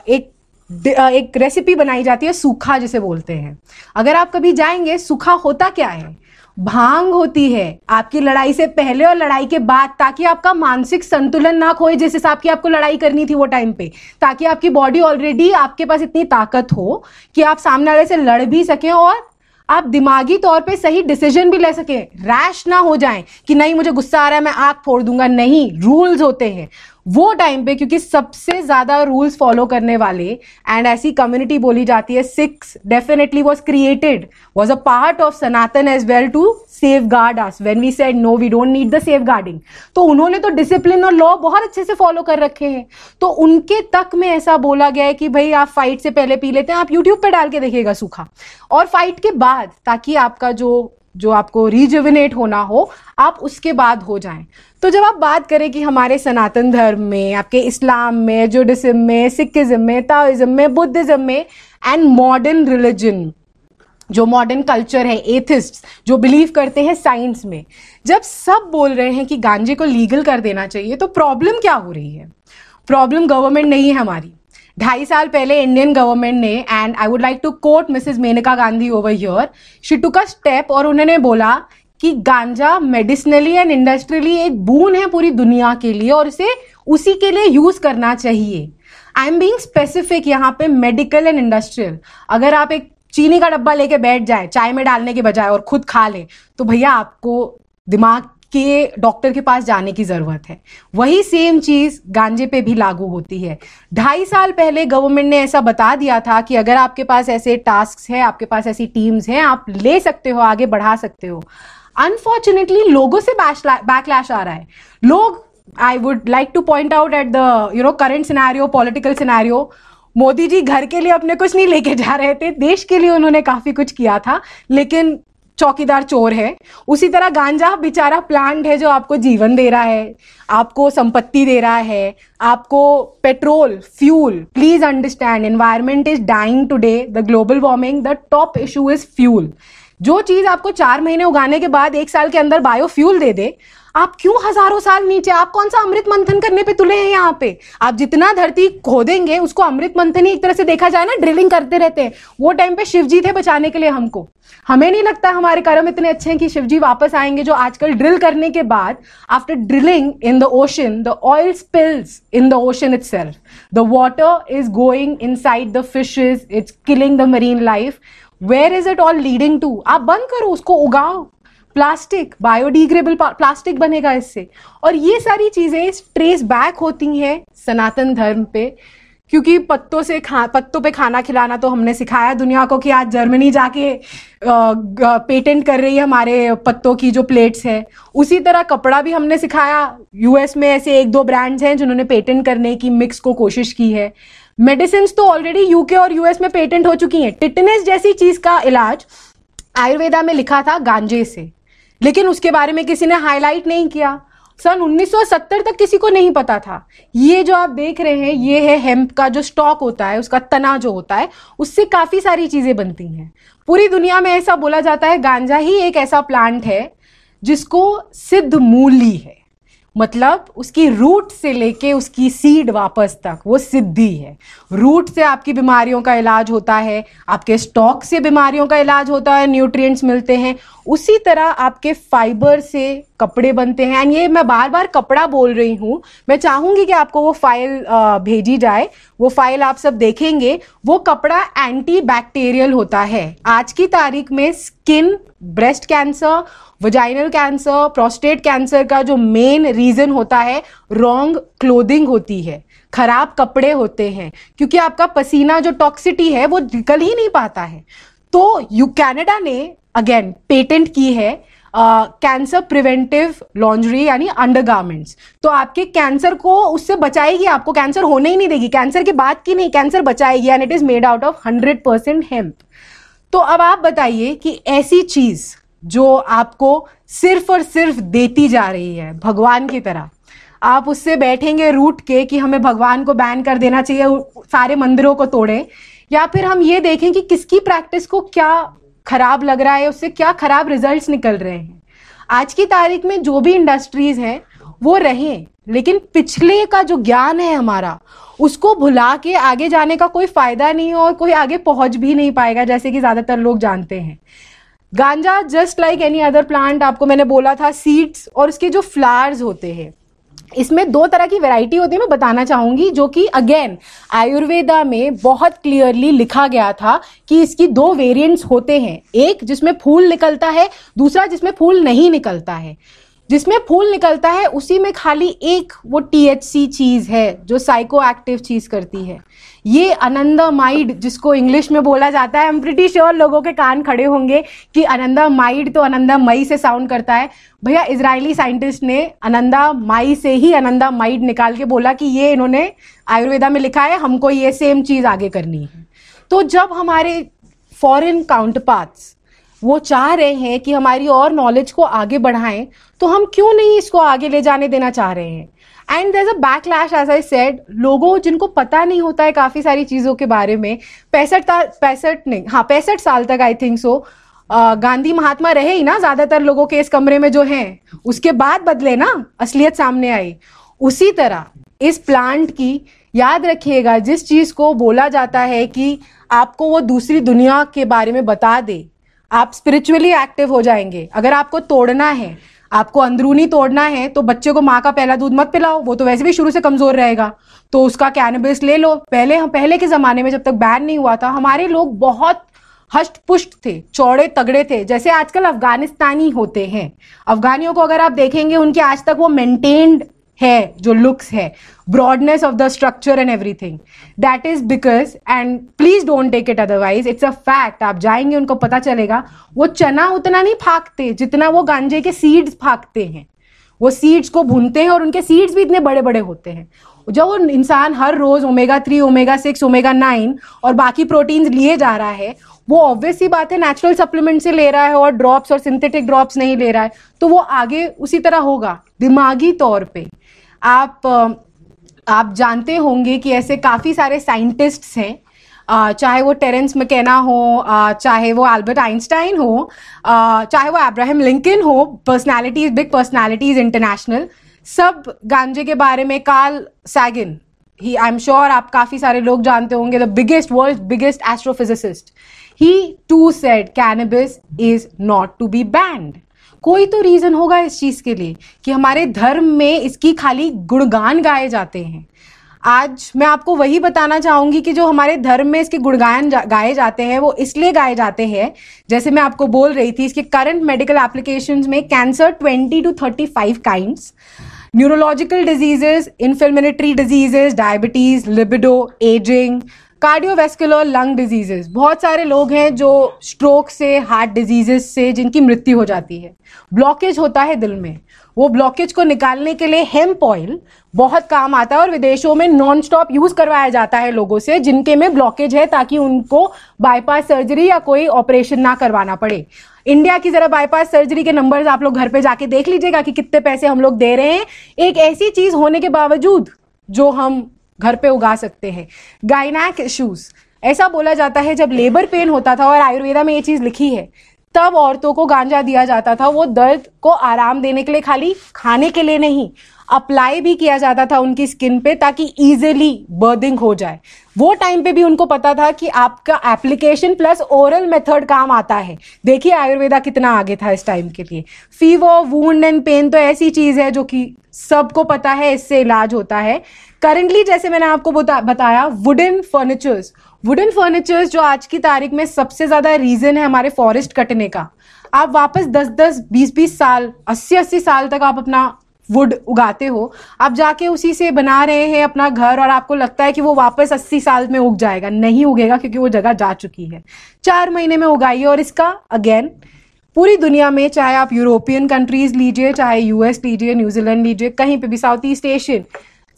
एक एक रेसिपी बनाई जाती है, सूखा जिसे बोलते हैं। अगर आप कभी जाएँगे, सूखा होता क्या है? भाँग होती है। आपकी लड़ाई से पहले और लड़ाई के बाद, ताकि आपका मानसिक संतुलन ना खोए, जिस हिसाब की आपको लड़ाई करनी थी वो टाइम पे, ताकि आपकी बॉडी ऑलरेडी आपके पास इतनी ताकत हो कि आप सामने वाले से लड़ भी सकें और आप दिमागी तौर पे सही डिसीज़न भी ले सके। रैश ना हो जाएँ कि नहीं, मुझे गुस्सा आ रहा है, मैं आग फोड़ दूँगा। नहीं रूल्स होते हैं। वो टाइम पे, क्योंकि सबसे ज़्यादा रूल्स फॉलो करने वाले एंड ऐसी कम्युनिटी बोली जाती है six definitely was created was a part of Sanatan as well to safeguard us when we said no we don't need the safeguarding तो उन्होंने तो डिसिप्लिन और लॉ बहुत अच्छे से फॉलो कर रखे हैं। तो उनके तक में ऐसा बोला गया है कि, भाई, आप फाइट से पहले पी लेते हैं, आप यूट्यूब पर डाल के देखिएगा सूखा। और फाइट के बाद, ताकि आपका जो जो आपको रिजुविनेट होना हो, आप उसके बाद हो जाएँ। तो जब आप बात करें कि हमारे सनातन धर्म में, आपके इस्लाम में जुडिज्म में सिखिज्म में, ताओइज्म में, बुद्धिज्म में एंड मॉडर्न रिलीजन जो मॉडर्न कल्चर है एथिस्ट जो बिलीव करते हैं साइंस में, जब सब बोल रहे हैं कि गांजे को लीगल कर देना चाहिए तो प्रॉब्लम क्या हो रही है? प्रॉब्लम गवर्नमेंट नहीं है हमारी। ढाई साल पहले इंडियन गवर्नमेंट ने and I would like to quote Mrs Maneka Gandhi over here she took a step और उन्होंने बोला कि गांजा मेडिसिनली एंड इंडस्ट्रियली एक बून है पूरी दुनिया के लिए और इसे उसी के लिए यूज़ करना चाहिए। आई एम बींग स्पेसिफिक यहाँ पे मेडिकल एंड इंडस्ट्रियल अगर आप एक चीनी का डब्बा लेके बैठ जाए, चाय में डालने के बजाय और खुद खा ले तो भैया आपको दिमाग के डॉक्टर के पास जाने की ज़रूरत है। वही सेम चीज़ गांजे पे भी लागू होती है। ढाई साल पहले गवर्नमेंट ने ऐसा बता दिया था कि अगर आपके पास ऐसे टास्क हैं, आपके पास ऐसी टीम्स हैं, आप ले सकते हो, आगे बढ़ा सकते हो। अनफॉर्चुनेटली लोगों से बैकलैश आ रहा है। लोग I would like to point out at the you know current scenario political scenario Modi ji घर के लिए अपने कुछ नहीं लेके जा रहे थे, देश के लिए उन्होंने काफ़ी कुछ किया था, लेकिन चौकीदार चोर है। उसी तरह गांजा बेचारा प्लांट है जो आपको जीवन दे रहा है, आपको संपत्ति दे रहा है, आपको petrol fuel please understand environment is dying today the global warming the top issue is fuel जो चीज़ आपको चार महीने उगाने के बाद एक साल के अंदर बायोफ्यूल दे दे आप क्यों हज़ारों साल नीचे? आप कौन सा अमृत मंथन करने पे तुले हैं यहाँ पे? आप जितना धरती खोदेंगे, उसको अमृत मंथन ही एक तरह से देखा जाए ना ड्रिलिंग करते रहते हैं। वो टाइम पे शिव जी थे बचाने के लिए हमको। हमें नहीं लगता हमारे कर्म इतने अच्छे हैं कि शिव जी वापस आएँगे, जो आजकल ड्रिल करने के बाद after drilling in the ocean the oil spills in the ocean itself the water is going inside the fishes it's killing the marine life where is it all leading to आप बंद करो, उसको उगाओ। Plastic biodegradable plastic बनेगा इससे। और ये सारी चीज़ें ट्रेस बैक होती हैं सनातन धर्म पे, क्योंकि पत्तों से खा, पत्तों पे खाना खिलाना तो हमने सिखाया दुनिया को कि आज जर्मनी जाके पेटेंट कर रही है हमारे पत्तों की जो प्लेट्स है। उसी तरह कपड़ा भी हमने सिखाया। यूएस में ऐसे एक दो ब्रांड्स हैं जिन्होंने पेटेंट करने की मिक्स को कोशिश की है। मेडिसिन तो ऑलरेडी यूके और यूएस में पेटेंट हो चुकी हैं। टिटनेस जैसी चीज़ का इलाज आयुर्वेदा में लिखा था गांजे से। लेकिन उसके बारे में किसी ने हाईलाइट नहीं किया। सन 1970 तक किसी को नहीं पता था। ये जो आप देख रहे हैं, ये है हेम्प का जो स्टॉक होता है, उसका तना जो होता है, उससे काफ़ी सारी चीज़ें बनती हैं। पूरी दुनिया में ऐसा बोला जाता है, गांजा ही एक ऐसा प्लांट है जिसको सिद्ध मूली है। मतलब उसकी रूट से लेके उसकी सीड वापस तक, वो सिद्धि है। रूट से आपकी बीमारियों का इलाज होता है, आपके स्टॉक से बीमारियों का इलाज होता है न्यूट्रिएंट्स मिलते हैं। उसी तरह आपके फाइबर से कपड़े बनते हैं। एंड ये मैं बार बार कपड़ा बोल रही हूँ। मैं चाहूँगी कि आपको वो फ़ाइल भेजी जाए। वो फ़ाइल आप सब देखेंगे। वो कपड़ा एंटी बैक्टीरियल होता है। आज की तारीख में skin breast cancer vaginal cancer prostate cancer का जो मेन रीजन होता है रॉन्ग क्लोदिंग होती है। खराब कपड़े होते हैं। क्योंकि आपका पसीना जो टॉक्सिटी है, वो निकल ही नहीं पाता है। तो यू कैनेडा ने अगेन पेटेंट की है कैंसर प्रिवेंटिव लॉन्ड्री यानी अंडरगारमेंट्स तो आपके कैंसर को उससे बचाएगी, आपको कैंसर होने ही नहीं देगी। कैंसर की बात की नहीं cancer बचाएगी and it is made out of hundred percent hemp तो अब आप बताइए कि ऐसी चीज़ जो आपको सिर्फ़ और सिर्फ़ देती जा रही है, भगवान की तरह, आप उससे बैठेंगे रूट के कि हमें भगवान को बैन कर देना चाहिए, सारे मंदिरों को तोड़े, या फिर हम ये देखें कि किसकी प्रैक्टिस को क्या खराब लग रहा है, उससे क्या खराब रिजल्ट्स निकल रहे हैं? आज की तारीख में जो भी इंडस्ट्रीज़ हैं, वो रहें, लेकिन पिछले का जो ज्ञान है हमारा, उसको भुला के आगे जाने का कोई फ़ायदा नहीं है और कोई आगे पहुँच भी नहीं पाएगा, जैसे कि ज़्यादातर लोग जानते हैं। गांजा just like any other plant आपको मैंने बोला था सीड्स और उसके जो फ्लावर्स होते हैं इसमें दो तरह की वैरायटी होती है, मैं बताना चाहूँगी, जो कि अगेन आयुर्वेदा में बहुत क्लियरली लिखा गया था कि इसकी दो वेरिएंट्स होते हैं। एक, जिसमें फूल निकलता है, दूसरा, जिसमें फूल नहीं निकलता है। जिसमें फूल निकलता है, उसी में खाली एक वो टीएचसी चीज़ है, जो साइको एक्टिव चीज़ करती है। ये अनंदा माइड, जिसको इंग्लिश में बोला जाता है प्रिटी श्योर लोगों के कान खड़े होंगे कि अनंदा माइड तो अनंदा मई से साउंड करता है। भैया इजरायली साइंटिस्ट ने अनंदा माई से ही अनंदा माइड निकाल के बोला कि ये इन्होंने आयुर्वेदा में लिखा है, हमको ये सेम चीज़ आगे करनी है। तो जब हमारे फॉरेन काउंटपार्ट्स वो चाह रहे हैं कि हमारी और नॉलेज को आगे बढ़ाएँ तो हम क्यों नहीं इसको आगे ले जाने देना चाह रहे हैं? And there a backlash as I said लोगों जिनको पता नहीं होता है काफ़ी सारी चीज़ों के बारे में, पैंसठ पैंसठ नहीं हाँ पैंसठ साल तक I think so Gandhi Mahatma रहे ही ना ज़्यादातर लोगों के इस कमरे में जो हैं, उसके बाद बदले ना, असलियत सामने आई। उसी तरह, इस प्लांट की, याद रखिएगा, जिस चीज़ को बोला जाता है कि आपको वो दूसरी दुनिया के बारे में बता दे, आप स्पिरिचुअली एक्टिव हो जाएँगे। अगर आपको तोड़ना है आपको अंदरूनी तोड़ना है तो बच्चे को माँ का पहला दूध मत पिलाओ, वो तो वैसे भी शुरू से कमज़ोर रहेगा। तो उसका कैनबिस ले लो। पहले हम पहले के जमाने में जब तक बैन नहीं हुआ था, हमारे लोग बहुत हष्ट पुष्ट थे, चौड़े तगड़े थे, जैसे आजकल अफगानिस्तानी होते हैं। अफगानियों को अगर आप देखेंगे, उनके आज तक वो मेंटेन्ड है जो लुक्स है broadness of the structure and everything that is because and please don't take it otherwise it's a fact आप जाएँगे, उनको पता चलेगा। वो चना उतना नहीं फाकते जितना वो गांजे के सीड्स फाकते हैं। वो सीड्स को भूनते हैं और उनके सीड्स भी इतने बड़े बड़े होते हैं। जब वो इंसान हर रोज omega three omega six omega nine और बाकी प्रोटीन्स लिए जा रहा है वो ऑब्वियस ही बात है नेचुरल सप्लीमेंट से ले रहा है और ड्रॉप्स और सिंथेटिक ड्रॉप्स नहीं ले रहा है तो वो आगे उसी तरह होगा, दिमागी तौर पे। आप आप जानते होंगे कि ऐसे काफ़ी सारे साइंटिस्ट्स हैं चाहे वो टेरेंस मकैना हो चाहे वो एल्बर्ट आइंस्टाइन हो चाहे वो अब्राहम लिंकन हो पर्सनैलिटीज बिग पर्सनैलिटीज इंटरनेशनल सब गांजे के बारे में Carl Sagan he I am sure आप काफ़ी सारे लोग जानते होंगे the biggest world biggest astrophysicist he too said cannabis is not to be banned कोई तो रीजन होगा इस चीज़ के लिए कि हमारे धर्म में इसकी खाली गुणगान गाए जाते हैं। आज मैं आपको वही बताना चाहूँगी कि जो हमारे धर्म में इसके गुणगान जा, गाए जाते हैं वो इसलिए गाए जाते हैं जैसे मैं आपको बोल रही थी इसके करंट मेडिकल एप्लीकेशन में cancer 20 to 35 kinds neurological diseases inflammatory diseases diabetes libido ageing cardiovascular lung diseases बहुत सारे लोग हैं जो स्ट्रोक से हार्ट डिजीजेस से, जिनकी मृत्यु हो जाती है। ब्लॉकेज होता है दिल में। वो ब्लॉकेज को निकालने के लिए हेम्प ऑयल बहुत काम आता है और विदेशों में नॉन स्टॉप यूज़ करवाया जाता है लोगों से, जिनके में ब्लॉकेज है, ताकि उनको बाईपास सर्जरी या कोई ऑपरेशन ना करवाना पड़े। इंडिया की जरा बाईपास सर्जरी के नंबर्स आप लोग घर पे जाके देख लीजिएगा कि कितने पैसे हम लोग दे रहे हैं। एक ऐसी चीज़ होने के बावजूद जो हम घर पे उगा सकते हैं। गाइनैक इश्यूज़ ऐसा बोला जाता है जब लेबर पेन होता था और आयुर्वेदा में ये चीज़ लिखी है, तब औरतों को गांजा दिया जाता था, वो दर्द को आराम देने के लिए खाली, खाने के लिए नहीं अप्लाई भी किया जाता था उनकी स्किन पे ताकि इजिली बर्दिंग हो जाए। वो टाइम पे भी उनको पता था कि आपका एप्लीकेशन प्लस ओरल मेथड काम आता है। देखिए आयुर्वेदा कितना आगे था इस टाइम के लिए। फीवर वूंड एंड पेन तो ऐसी चीज़ है जो कि सबको पता है इससे इलाज होता है। करंटली जैसे मैंने आपको बता, बताया वुडन फर्नीचर्स वुडन फर्नीचर्स जो आज की तारीख में सबसे ज़्यादा रीजन है हमारे फॉरेस्ट कटने का। आप वापस 10-10 20-20 साल 80-80 साल तक आप अपना वुड उगाते हो, आप जाके उसी से बना रहे हैं अपना घर और आपको लगता है कि वो वापस 80 साल में उग जाएगा। नहीं उगेगा क्योंकि वो जगह जा चुकी है। चार महीने में उगाइए और इसका अगेन पूरी दुनिया में चाहे आप यूरोपियन कंट्रीज़ लीजिए, चाहे यूएस लीजिए न्यूजीलैंड लीजिए, कहीं पे भी South East Asian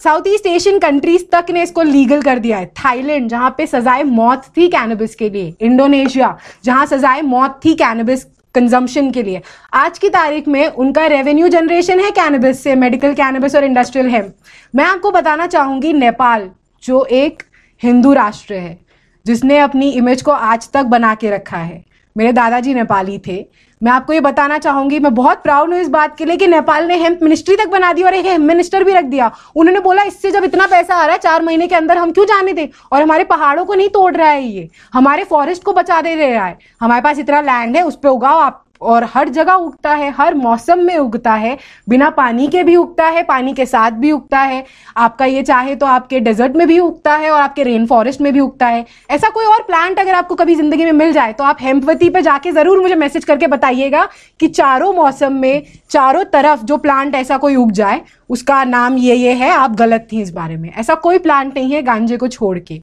South East Asian countries तक ने इसको लीगल कर दिया है। थाईलैंड जहाँ पे सजाए मौत थी कैनबिस के लिए इंडोनेशिया जहाँ सजाए मौत थी कैनबिस कंजम्पशन के लिए। आज की तारीख में उनका रेवेन्यू जनरेशन है कैनबिस से मेडिकल कैनबिस और इंडस्ट्रियल हेम्प मैं आपको बताना चाहूँगी नेपाल, जो एक हिंदू राष्ट्र है, जिसने अपनी इमेज को आज तक बना के रखा है। मेरे दादाजी नेपाली थे। मैं आपको ये बताना चाहूँगी, मैं बहुत प्राउड हूँ इस बात के लिए कि नेपाल ने हेम्प मिनिस्ट्री तक बना दी और एक हेम्प मिनिस्टर भी रख दिया। उन्होंने बोला, इससे जब इतना पैसा आ रहा है, चार महीने के अंदर हम क्यों जाने दें? और हमारे पहाड़ों को नहीं तोड़ रहा है ये। हमारे फॉरेस्ट को बचा दे रहा है। हमारे पास इतना लैंड है, उस पर उगाओ आप। और हर जगह उगता है, हर मौसम में उगता है, बिना पानी के भी उगता है, पानी के साथ भी उगता है। आपका ये चाहे तो आपके डेजर्ट में भी उगता है और आपके रेन फॉरेस्ट में भी उगता है। ऐसा कोई और प्लांट अगर आपको कभी ज़िंदगी में मिल जाए तो आप हेम्पवती पे जाके ज़रूर मुझे मैसेज करके बताइएगा कि चारों मौसम में, चारों तरफ़ जो प्लांट ऐसा कोई उग जाए, उसका नाम ये ये है, आप गलत थी इस बारे में। ऐसा कोई प्लांट नहीं है गांजे को छोड़ के।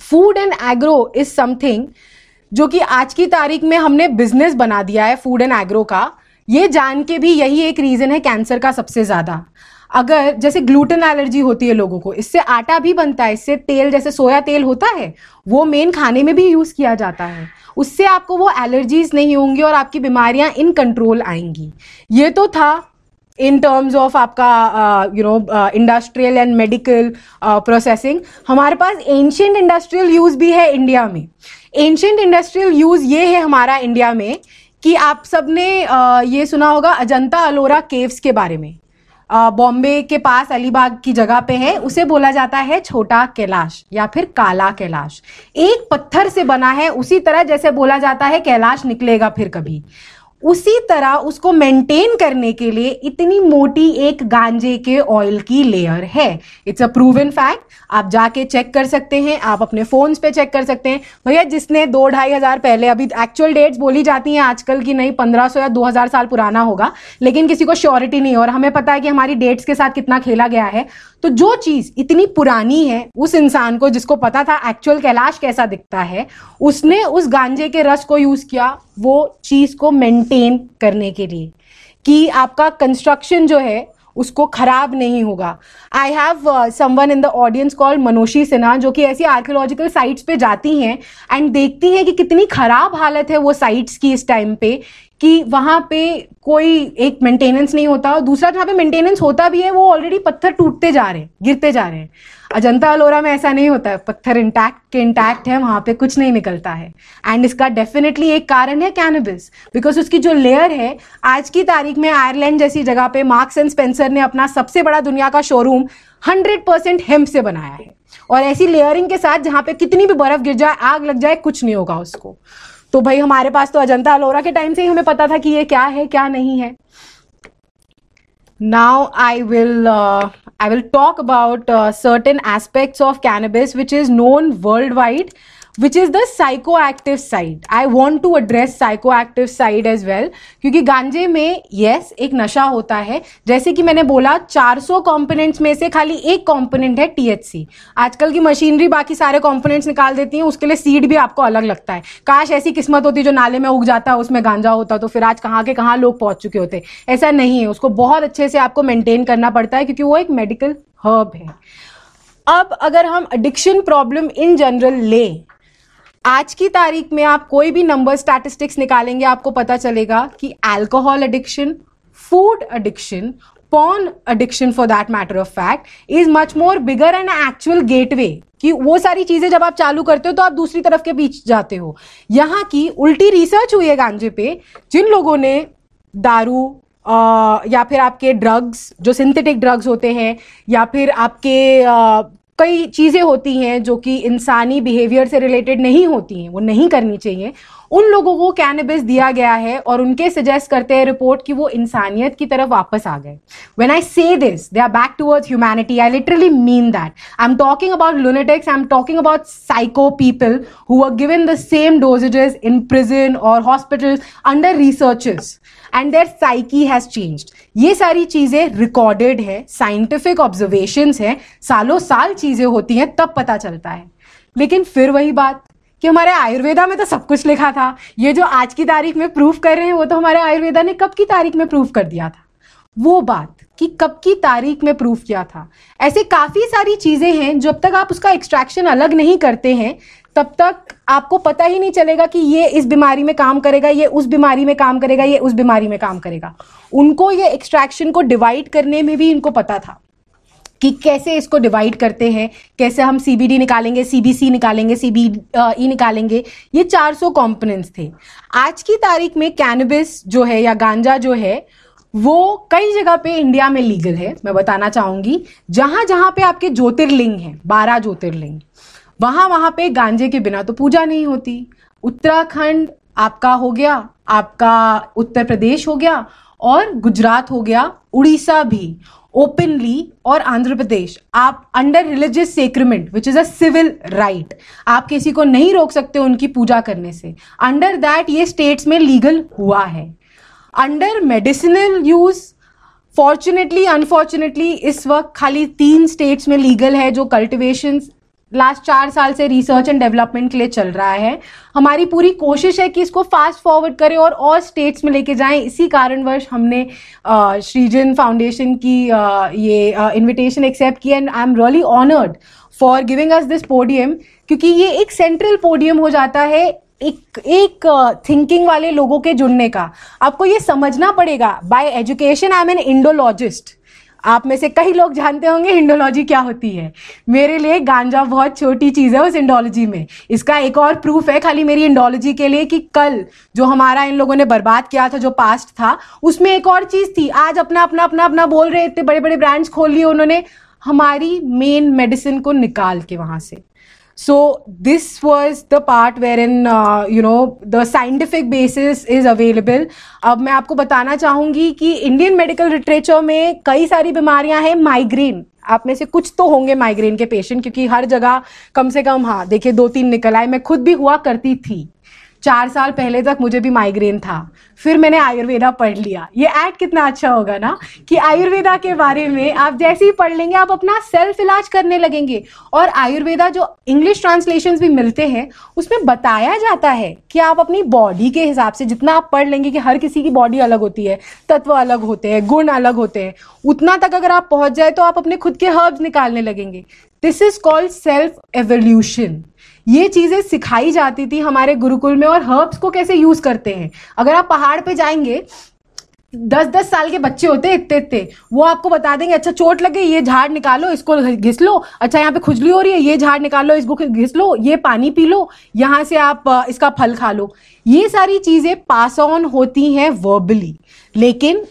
Food and agro is something जो कि आज की तारीख में हमने बिज़नेस बना दिया है फ़ूड एंड एग्रो का। ये जान के भी यही एक रीजन है कैंसर का सबसे ज़्यादा। अगर जैसे ग्लूटेन एलर्जी होती है लोगों को, इससे आटा भी बनता है, इससे तेल जैसे सोया तेल होता है, वो मेन खाने में भी यूज़ किया जाता है। उससे आपको वो एलर्जीज नहीं होंगी और आपकी बीमारियाँ इन कंट्रोल आएँगी। ये तो था इन टर्म्स ऑफ़ आपका you know industrial and medical processing हमारे पास एंशियंट इंडस्ट्रियल यूज़ भी है इंडिया में। एंशियंट इंडस्ट्रियल यूज़ ये है हमारा इंडिया में कि आप सबने ये सुना होगा अजंता अलोरा केव्स के बारे में। बॉम्बे uh, के पास अलीबाग की जगह पे है उसे बोला जाता है छोटा कैलाश या फिर काला कैलाश। एक पत्थर से बना है उसी तरह जैसे बोला जाता है कैलाश निकलेगा फिर कभी। उसी तरह उसको मेंटेन करने के लिए इतनी मोटी एक गांजे के ऑयल की लेयर है। इट्स अ प्रूवन फैक्ट आप जाके चेक कर सकते हैं, आप अपने फोन्स पे चेक कर सकते हैं। भैया, जिसने दो ढाई हज़ार पहले, अभी एक्चुअल डेट्स बोली जाती हैं आजकल की नहीं, पंद्रह सौ या दो हज़ार साल पुराना होगा, लेकिन किसी को श्योरिटी नहीं और हमें पता है कि हमारी डेट्स के साथ कितना खेला गया है। तो जो चीज़ इतनी पुरानी है, उस इंसान को जिसको पता था एक्चुअल कैलाश कैसा दिखता है, उसने उस गांजे के रस को यूज़ किया वो चीज़ को मेंटेन करने के लिए कि आपका कंस्ट्रक्शन जो है उसको खराब नहीं होगा। I have someone in the audience call Manoshi Sinha जो कि ऐसी आर्कियोलॉजिकल साइट्स पे जाती हैं एंड देखती हैं कि कितनी खराब हालत है वो साइट्स की इस टाइम पे। कि वहाँ पे कोई एक मेंटेनेंस नहीं होता, और दूसरा जहाँ पे मेंटेनेंस होता भी है, वो ऑलरेडी पत्थर टूटते जा रहे हैं, गिरते जा रहे हैं। अजंता अलोरा में ऐसा नहीं होता है पत्थर इंटैक्ट के इंटैक्ट है, वहाँ पे कुछ नहीं निकलता है। एंड इसका डेफिनेटली एक कारण है कैनबिस बिकॉज़ उसकी जो लेयर है, आज की तारीख में आयरलैंड जैसी जगह पे मार्क्स एंड स्पेंसर ने अपना सबसे बड़ा दुनिया का शोरूम हंड्रेड परसेंट हेम्प से बनाया है। और ऐसी लेयरिंग के साथ जहाँ पे कितनी भी बर्फ़ गिर जाए, आग लग जाए, कुछ नहीं होगा उसको। तो भाई हमारे पास तो अजंता अलोरा के टाइम से ही हमें पता था कि ये क्या है, क्या नहीं है। Now I will I will talk about certain aspects of cannabis which is known worldwide which is the psychoactive side I want to address psychoactive side as well क्योंकि गांजे में yes, एक नशा होता है। जैसे कि मैंने बोला 400 कंपोनेंट्स में से खाली एक कंपोनेंट है टीएचसी आजकल की मशीनरी बाकी सारे कंपोनेंट्स निकाल देती है उसके लिए सीड भी आपको अलग लगता है। काश ऐसी किस्मत होती जो नाले में उग जाता है उसमें गांजा होता तो फिर आज कहाँ के कहाँ लोग पहुँच चुके होते। ऐसा नहीं है उसको बहुत अच्छे से आपको मेंटेन करना पड़ता है क्योंकि वो एक मेडिकल हर्ब है। अब अगर हम एडिक्शन प्रॉब्लम इन जनरल लें आज की तारीख में आप कोई भी नंबर स्टैटिस्टिक्स निकालेंगे आपको पता चलेगा कि alcohol addiction food addiction porn addiction for that matter of fact is much more bigger and actual gateway कि वो सारी चीज़ें जब आप चालू करते हो तो आप दूसरी तरफ़ के बीच जाते हो। यहाँ की उल्टी रिसर्च हुई है गांजे पे जिन लोगों ने दारू आ, या फिर आपके ड्रग्स जो सिंथेटिक ड्रग्स होते हैं या फिर आपके कई चीज़ें होती हैं जो कि इंसानी बिहेवियर से रिलेटेड नहीं होती हैं, वो नहीं करनी चाहिए। उन लोगों को कैनबिस दिया गया है और उनके सजेस्ट करते हैं रिपोर्ट कि वो इंसानियत की तरफ़ वापस आ गए। When I say this they are back towards humanity I literally mean that I am talking about lunatics I am talking about psycho people who are given the same dosages in prison और hospital under researches and their psyche has changed ये सारी चीज़ें recorded है scientific observation है। सालों साल चीज़ें होती हैं, तब पता चलता है। लेकिन फिर वही बात कि हमारे आयुर्वेदा में तो सब कुछ लिखा था। ये जो आज की तारीख में प्रूफ कर रहे हैं, वो तो हमारे आयुर्वेदा ने कब की तारीख में प्रूफ कर दिया था? वो बात कि कब की तारीख में प्रूफ किया था। ऐसे काफ़ी सारी चीज़ें हैं, जब तक आप उसका एक्सट्रैक्शन अलग नहीं करते हैं, तब तक आपको पता ही नहीं चलेगा कि ये इस बीमारी में काम करेगा, ये उस बीमारी में काम करेगा, ये उस बीमारी में काम करेगा। उनको ये एक्सट्रैक्शन को डिवाइड करने में भी इनको पता था। कि कैसे इसको डिवाइड करते हैं, कैसे हम सीबीडी निकालेंगे सीबीसी निकालेंगे सीबी ई निकालेंगे, ये 400 कंपोनेंट्स थे। आज की तारीख में कैनबिस जो है या गांजा जो है, वो कई जगह पे इंडिया में लीगल है, मैं बताना चाहूँगी। जहाँ जहाँ पे आपके ज्योतिर्लिंग हैं, बारह ज्योतिर्लिंग, वहाँ वहाँ पे गांजे के बिना तो पूजा नहीं होती। उत्तराखंड आपका हो गया, आपका उत्तर प्रदेश हो गया और गुजरात हो गया, उड़ीसा भी। ओपनली और आंध्र प्रदेश, आप under religious sacrament which is a civil right आप किसी को नहीं रोक सकते उनकी पूजा करने से। अंडर दैट ये स्टेट्स में लीगल हुआ है। Under medicinal use fortunately unfortunately इस वक्त खाली तीन स्टेट्स में लीगल है जो कल्टिवेशन लास्ट चार साल से रिसर्च एंड डेवलपमेंट के लिए चल रहा है। हमारी पूरी कोशिश है कि इसको फास्ट फॉरवर्ड करें और और स्टेट्स में लेके जाएँ। इसी कारणवश हमने श्रीजन फाउंडेशन की आ, ये इनविटेशन एक्सेप्ट किया and I am really honoured for giving us this podium क्योंकि ये एक सेंट्रल पोडियम हो जाता है एक एक थिंकिंग वाले लोगों के जुड़ने का। आपको ये समझना पड़ेगा। By education I am an Indologist आप में से कई लोग जानते होंगे इंडोलॉजी क्या होती है। मेरे लिए गांजा बहुत छोटी चीज़ है उस इंडोलॉजी में। इसका एक और प्रूफ है खाली मेरी इंडोलॉजी के लिए कि कल जो हमारा इन लोगों ने बर्बाद किया था, जो पास्ट था, उसमें एक और चीज़ थी। आज अपना अपना अपना अपना बोल रहे, इतने बड़े बड़े ब्रांड्स खोल लिए उन्होंने। हमारी मेन मेडिसिन को निकाल के वहाँ से। So this was the part wherein uh, you know the scientific basis is available. अब मैं आपको बताना चाहूँगी कि इंडियन मेडिकल लिटरेचर में कई सारी बीमारियाँ हैं माइग्रेन आप में से कुछ तो होंगे माइग्रेन के पेशेंट क्योंकि हर जगह कम से कम हाँ देखिए दो तीन निकल आए। मैं खुद भी हुआ करती थी। चार साल पहले तक मुझे भी माइग्रेन था। फिर मैंने आयुर्वेदा पढ़ लिया। ये ऐड कितना अच्छा होगा ना कि आयुर्वेदा के बारे में आप जैसे ही पढ़ लेंगे, आप अपना सेल्फ इलाज करने लगेंगे। और आयुर्वेदा जो इंग्लिश ट्रांसलेशन भी मिलते हैं, उसमें बताया जाता है कि आप अपनी बॉडी के हिसाब से जितना आप पढ़ लेंगे कि हर किसी की बॉडी अलग होती है, तत्व अलग होते हैं, गुण अलग होते हैं, उतना तक अगर आप पहुँच जाए तो आप अपने खुद के हर्ब्स निकालने लगेंगे। This is called self evolution ये चीज़ें सिखाई जाती थी हमारे गुरुकुल में और हर्ब्स को कैसे यूज़ करते हैं। अगर आप पहाड़ पे जाएँगे दस दस साल के बच्चे होते इतने इतने वो आपको बता देंगे अच्छा चोट लगे ये झाड़ निकालो, इसको घिस लो। अच्छा यहाँ पे खुजली हो रही है, ये झाड़ निकालो, इसको घिस लो, ये पानी पी लो, यहाँ से आप इसका फल खा लो। ये सारी चीज़ें पास ऑन होती हैं वर्बली लेकिन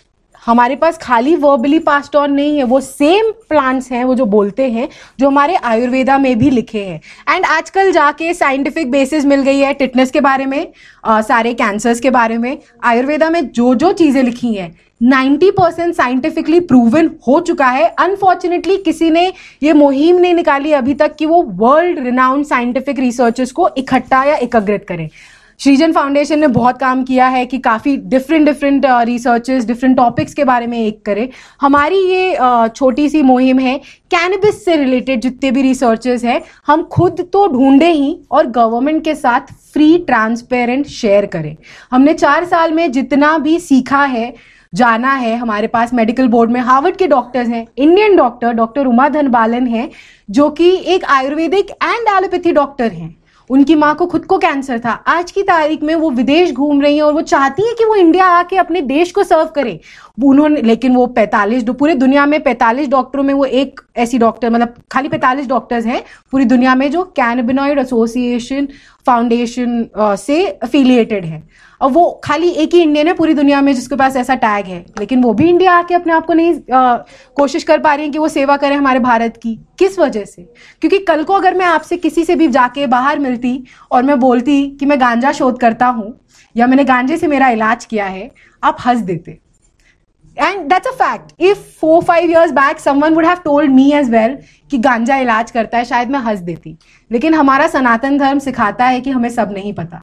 हमारे पास खाली वर्बली पास्ड ऑन नहीं है वो सेम प्लांट्स हैं वो जो बोलते हैं जो हमारे आयुर्वेदा में भी लिखे हैं। एंड आजकल जाके साइंटिफिक बेसिस मिल गई है टिटनेस के बारे में आ, सारे कैंसर्स के बारे में। आयुर्वेदा में जो जो चीज़ें लिखी हैं 90 परसेंट साइंटिफिकली प्रूवन हो चुका है। अनफॉर्चुनेटली किसी ने ये मुहिम नहीं निकाली अभी तक कि वो वर्ल्ड रिनाउंड साइंटिफिक रिसर्चर्स को इकट्ठा या एकत्रित करें। श्रीजन फाउंडेशन ने बहुत काम किया है कि काफ़ी different different researches different topics के बारे में एक करें। हमारी ये uh, छोटी सी मुहिम है कैनबिस से रिलेटेड जितने भी रिसर्चेस हैं हम खुद तो ढूंढे ही और गवर्नमेंट के साथ फ्री ट्रांसपेरेंट शेयर करें। हमने चार साल में जितना भी सीखा है जाना है हमारे पास मेडिकल बोर्ड में। हार्वर्ड के डॉक्टर्स हैं Indian doctor doctor Uma Dhanabalan हैं जो कि एक आयुर्वेदिक एंड एलोपैथी डॉक्टर हैं। उनकी माँ को खुद को कैंसर था। आज की तारीख में वो विदेश घूम रही हैं और वो चाहती हैं कि वो इंडिया आके अपने देश को सर्व करें। उन्होंने, लेकिन वो 45 पूरे दुनिया में 45 डॉक्टरों में वो एक ऐसी डॉक्टर मतलब खाली 45 डॉक्टर्स हैं, पूरी दुनिया में जो कैनबिनॉइड एसोसिएशन फाउंडेशन से अफिलिएटेड है। और वो खाली एक ही इंडियन है पूरी दुनिया में जिसके पास ऐसा टैग है। लेकिन वो भी इंडिया आके अपने आप को नहीं आ, कोशिश कर पा रही है कि वो सेवा करें हमारे भारत की। किस वजह से? क्योंकि कल को अगर मैं आपसे किसी से भी जाके बाहर मिलती और मैं बोलती कि मैं गांजा शोध करता हूँ या मैंने गांजे से मेरा इलाज किया है आप हंस देते। And that's a fact if four five years back someone would have told me as well कि गांजा इलाज करता है शायद मैं हंस देती। लेकिन हमारा सनातन धर्म सिखाता है कि हमें सब नहीं पता।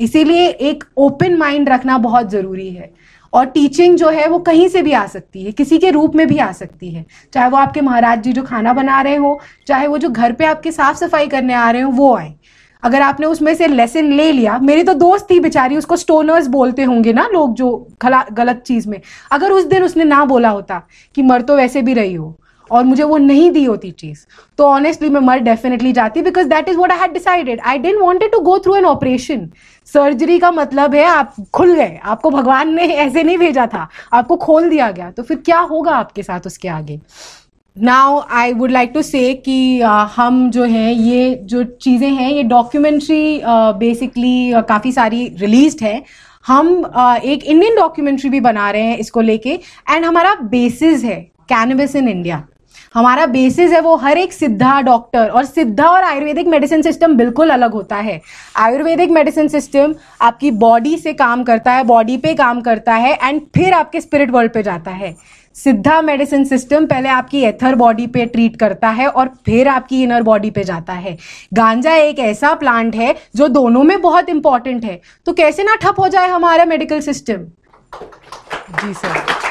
इसीलिए एक ओपन माइंड रखना बहुत ज़रूरी है। और टीचिंग जो है, वो कहीं से भी आ सकती है, किसी के रूप में भी आ सकती है। चाहे वो आपके महाराज जी जो खाना बना रहे हो, चाहे वो जो घर पे आपके साफ़ सफ़ाई करने आ रहे हो, वो आए। अगर आपने उसमें से लेसन ले लिया, मेरी तो दोस्त थी बेचारी, उसको स्टोनर्स बोलते होंगे ना लोग जो गलत चीज़ में। अगर उस दिन उसने ना बोला होता कि मर तो वैसे भी रही हो और मुझे वो नहीं दी होती चीज़। तो ऑनेस्टली मैं मर डेफिनेटली जाती because that is what I had decided I didn't wanted to go through an operation surgery का मतलब है आप खुल गए। आपको भगवान ने ऐसे नहीं भेजा था। आपको खोल दिया गया। तो फिर क्या होगा आपके साथ उसके आगे? Now I would like to say कि uh, हम जो है ये जो चीज़ें हैं ये डॉक्यूमेंट्री बेसिकली uh, uh, काफ़ी सारी रिलीज़ है। हम uh, एक इंडियन डॉक्यूमेंट्री भी बना रहे हैं इसको लेके। एंड हमारा बेसिस है कैनविस इन इंडिया हमारा बेसिस है वो हर एक सिद्धा डॉक्टर और सिद्धा और आयुर्वेदिक मेडिसिन सिस्टम बिल्कुल अलग होता है। आयुर्वेदिक मेडिसिन सिस्टम आपकी बॉडी से काम करता है बॉडी पे काम करता है एंड फिर आपके स्पिरिट वर्ल्ड पे जाता है। सिद्धा मेडिसिन सिस्टम पहले आपकी एथर बॉडी पे ट्रीट करता है और फिर आपकी इनर बॉडी पे जाता है। गांजा एक ऐसा प्लांट है जो दोनों में बहुत इंपॉर्टेंट है। तो कैसे ना ठप हो जाए हमारा मेडिकल सिस्टम जी सर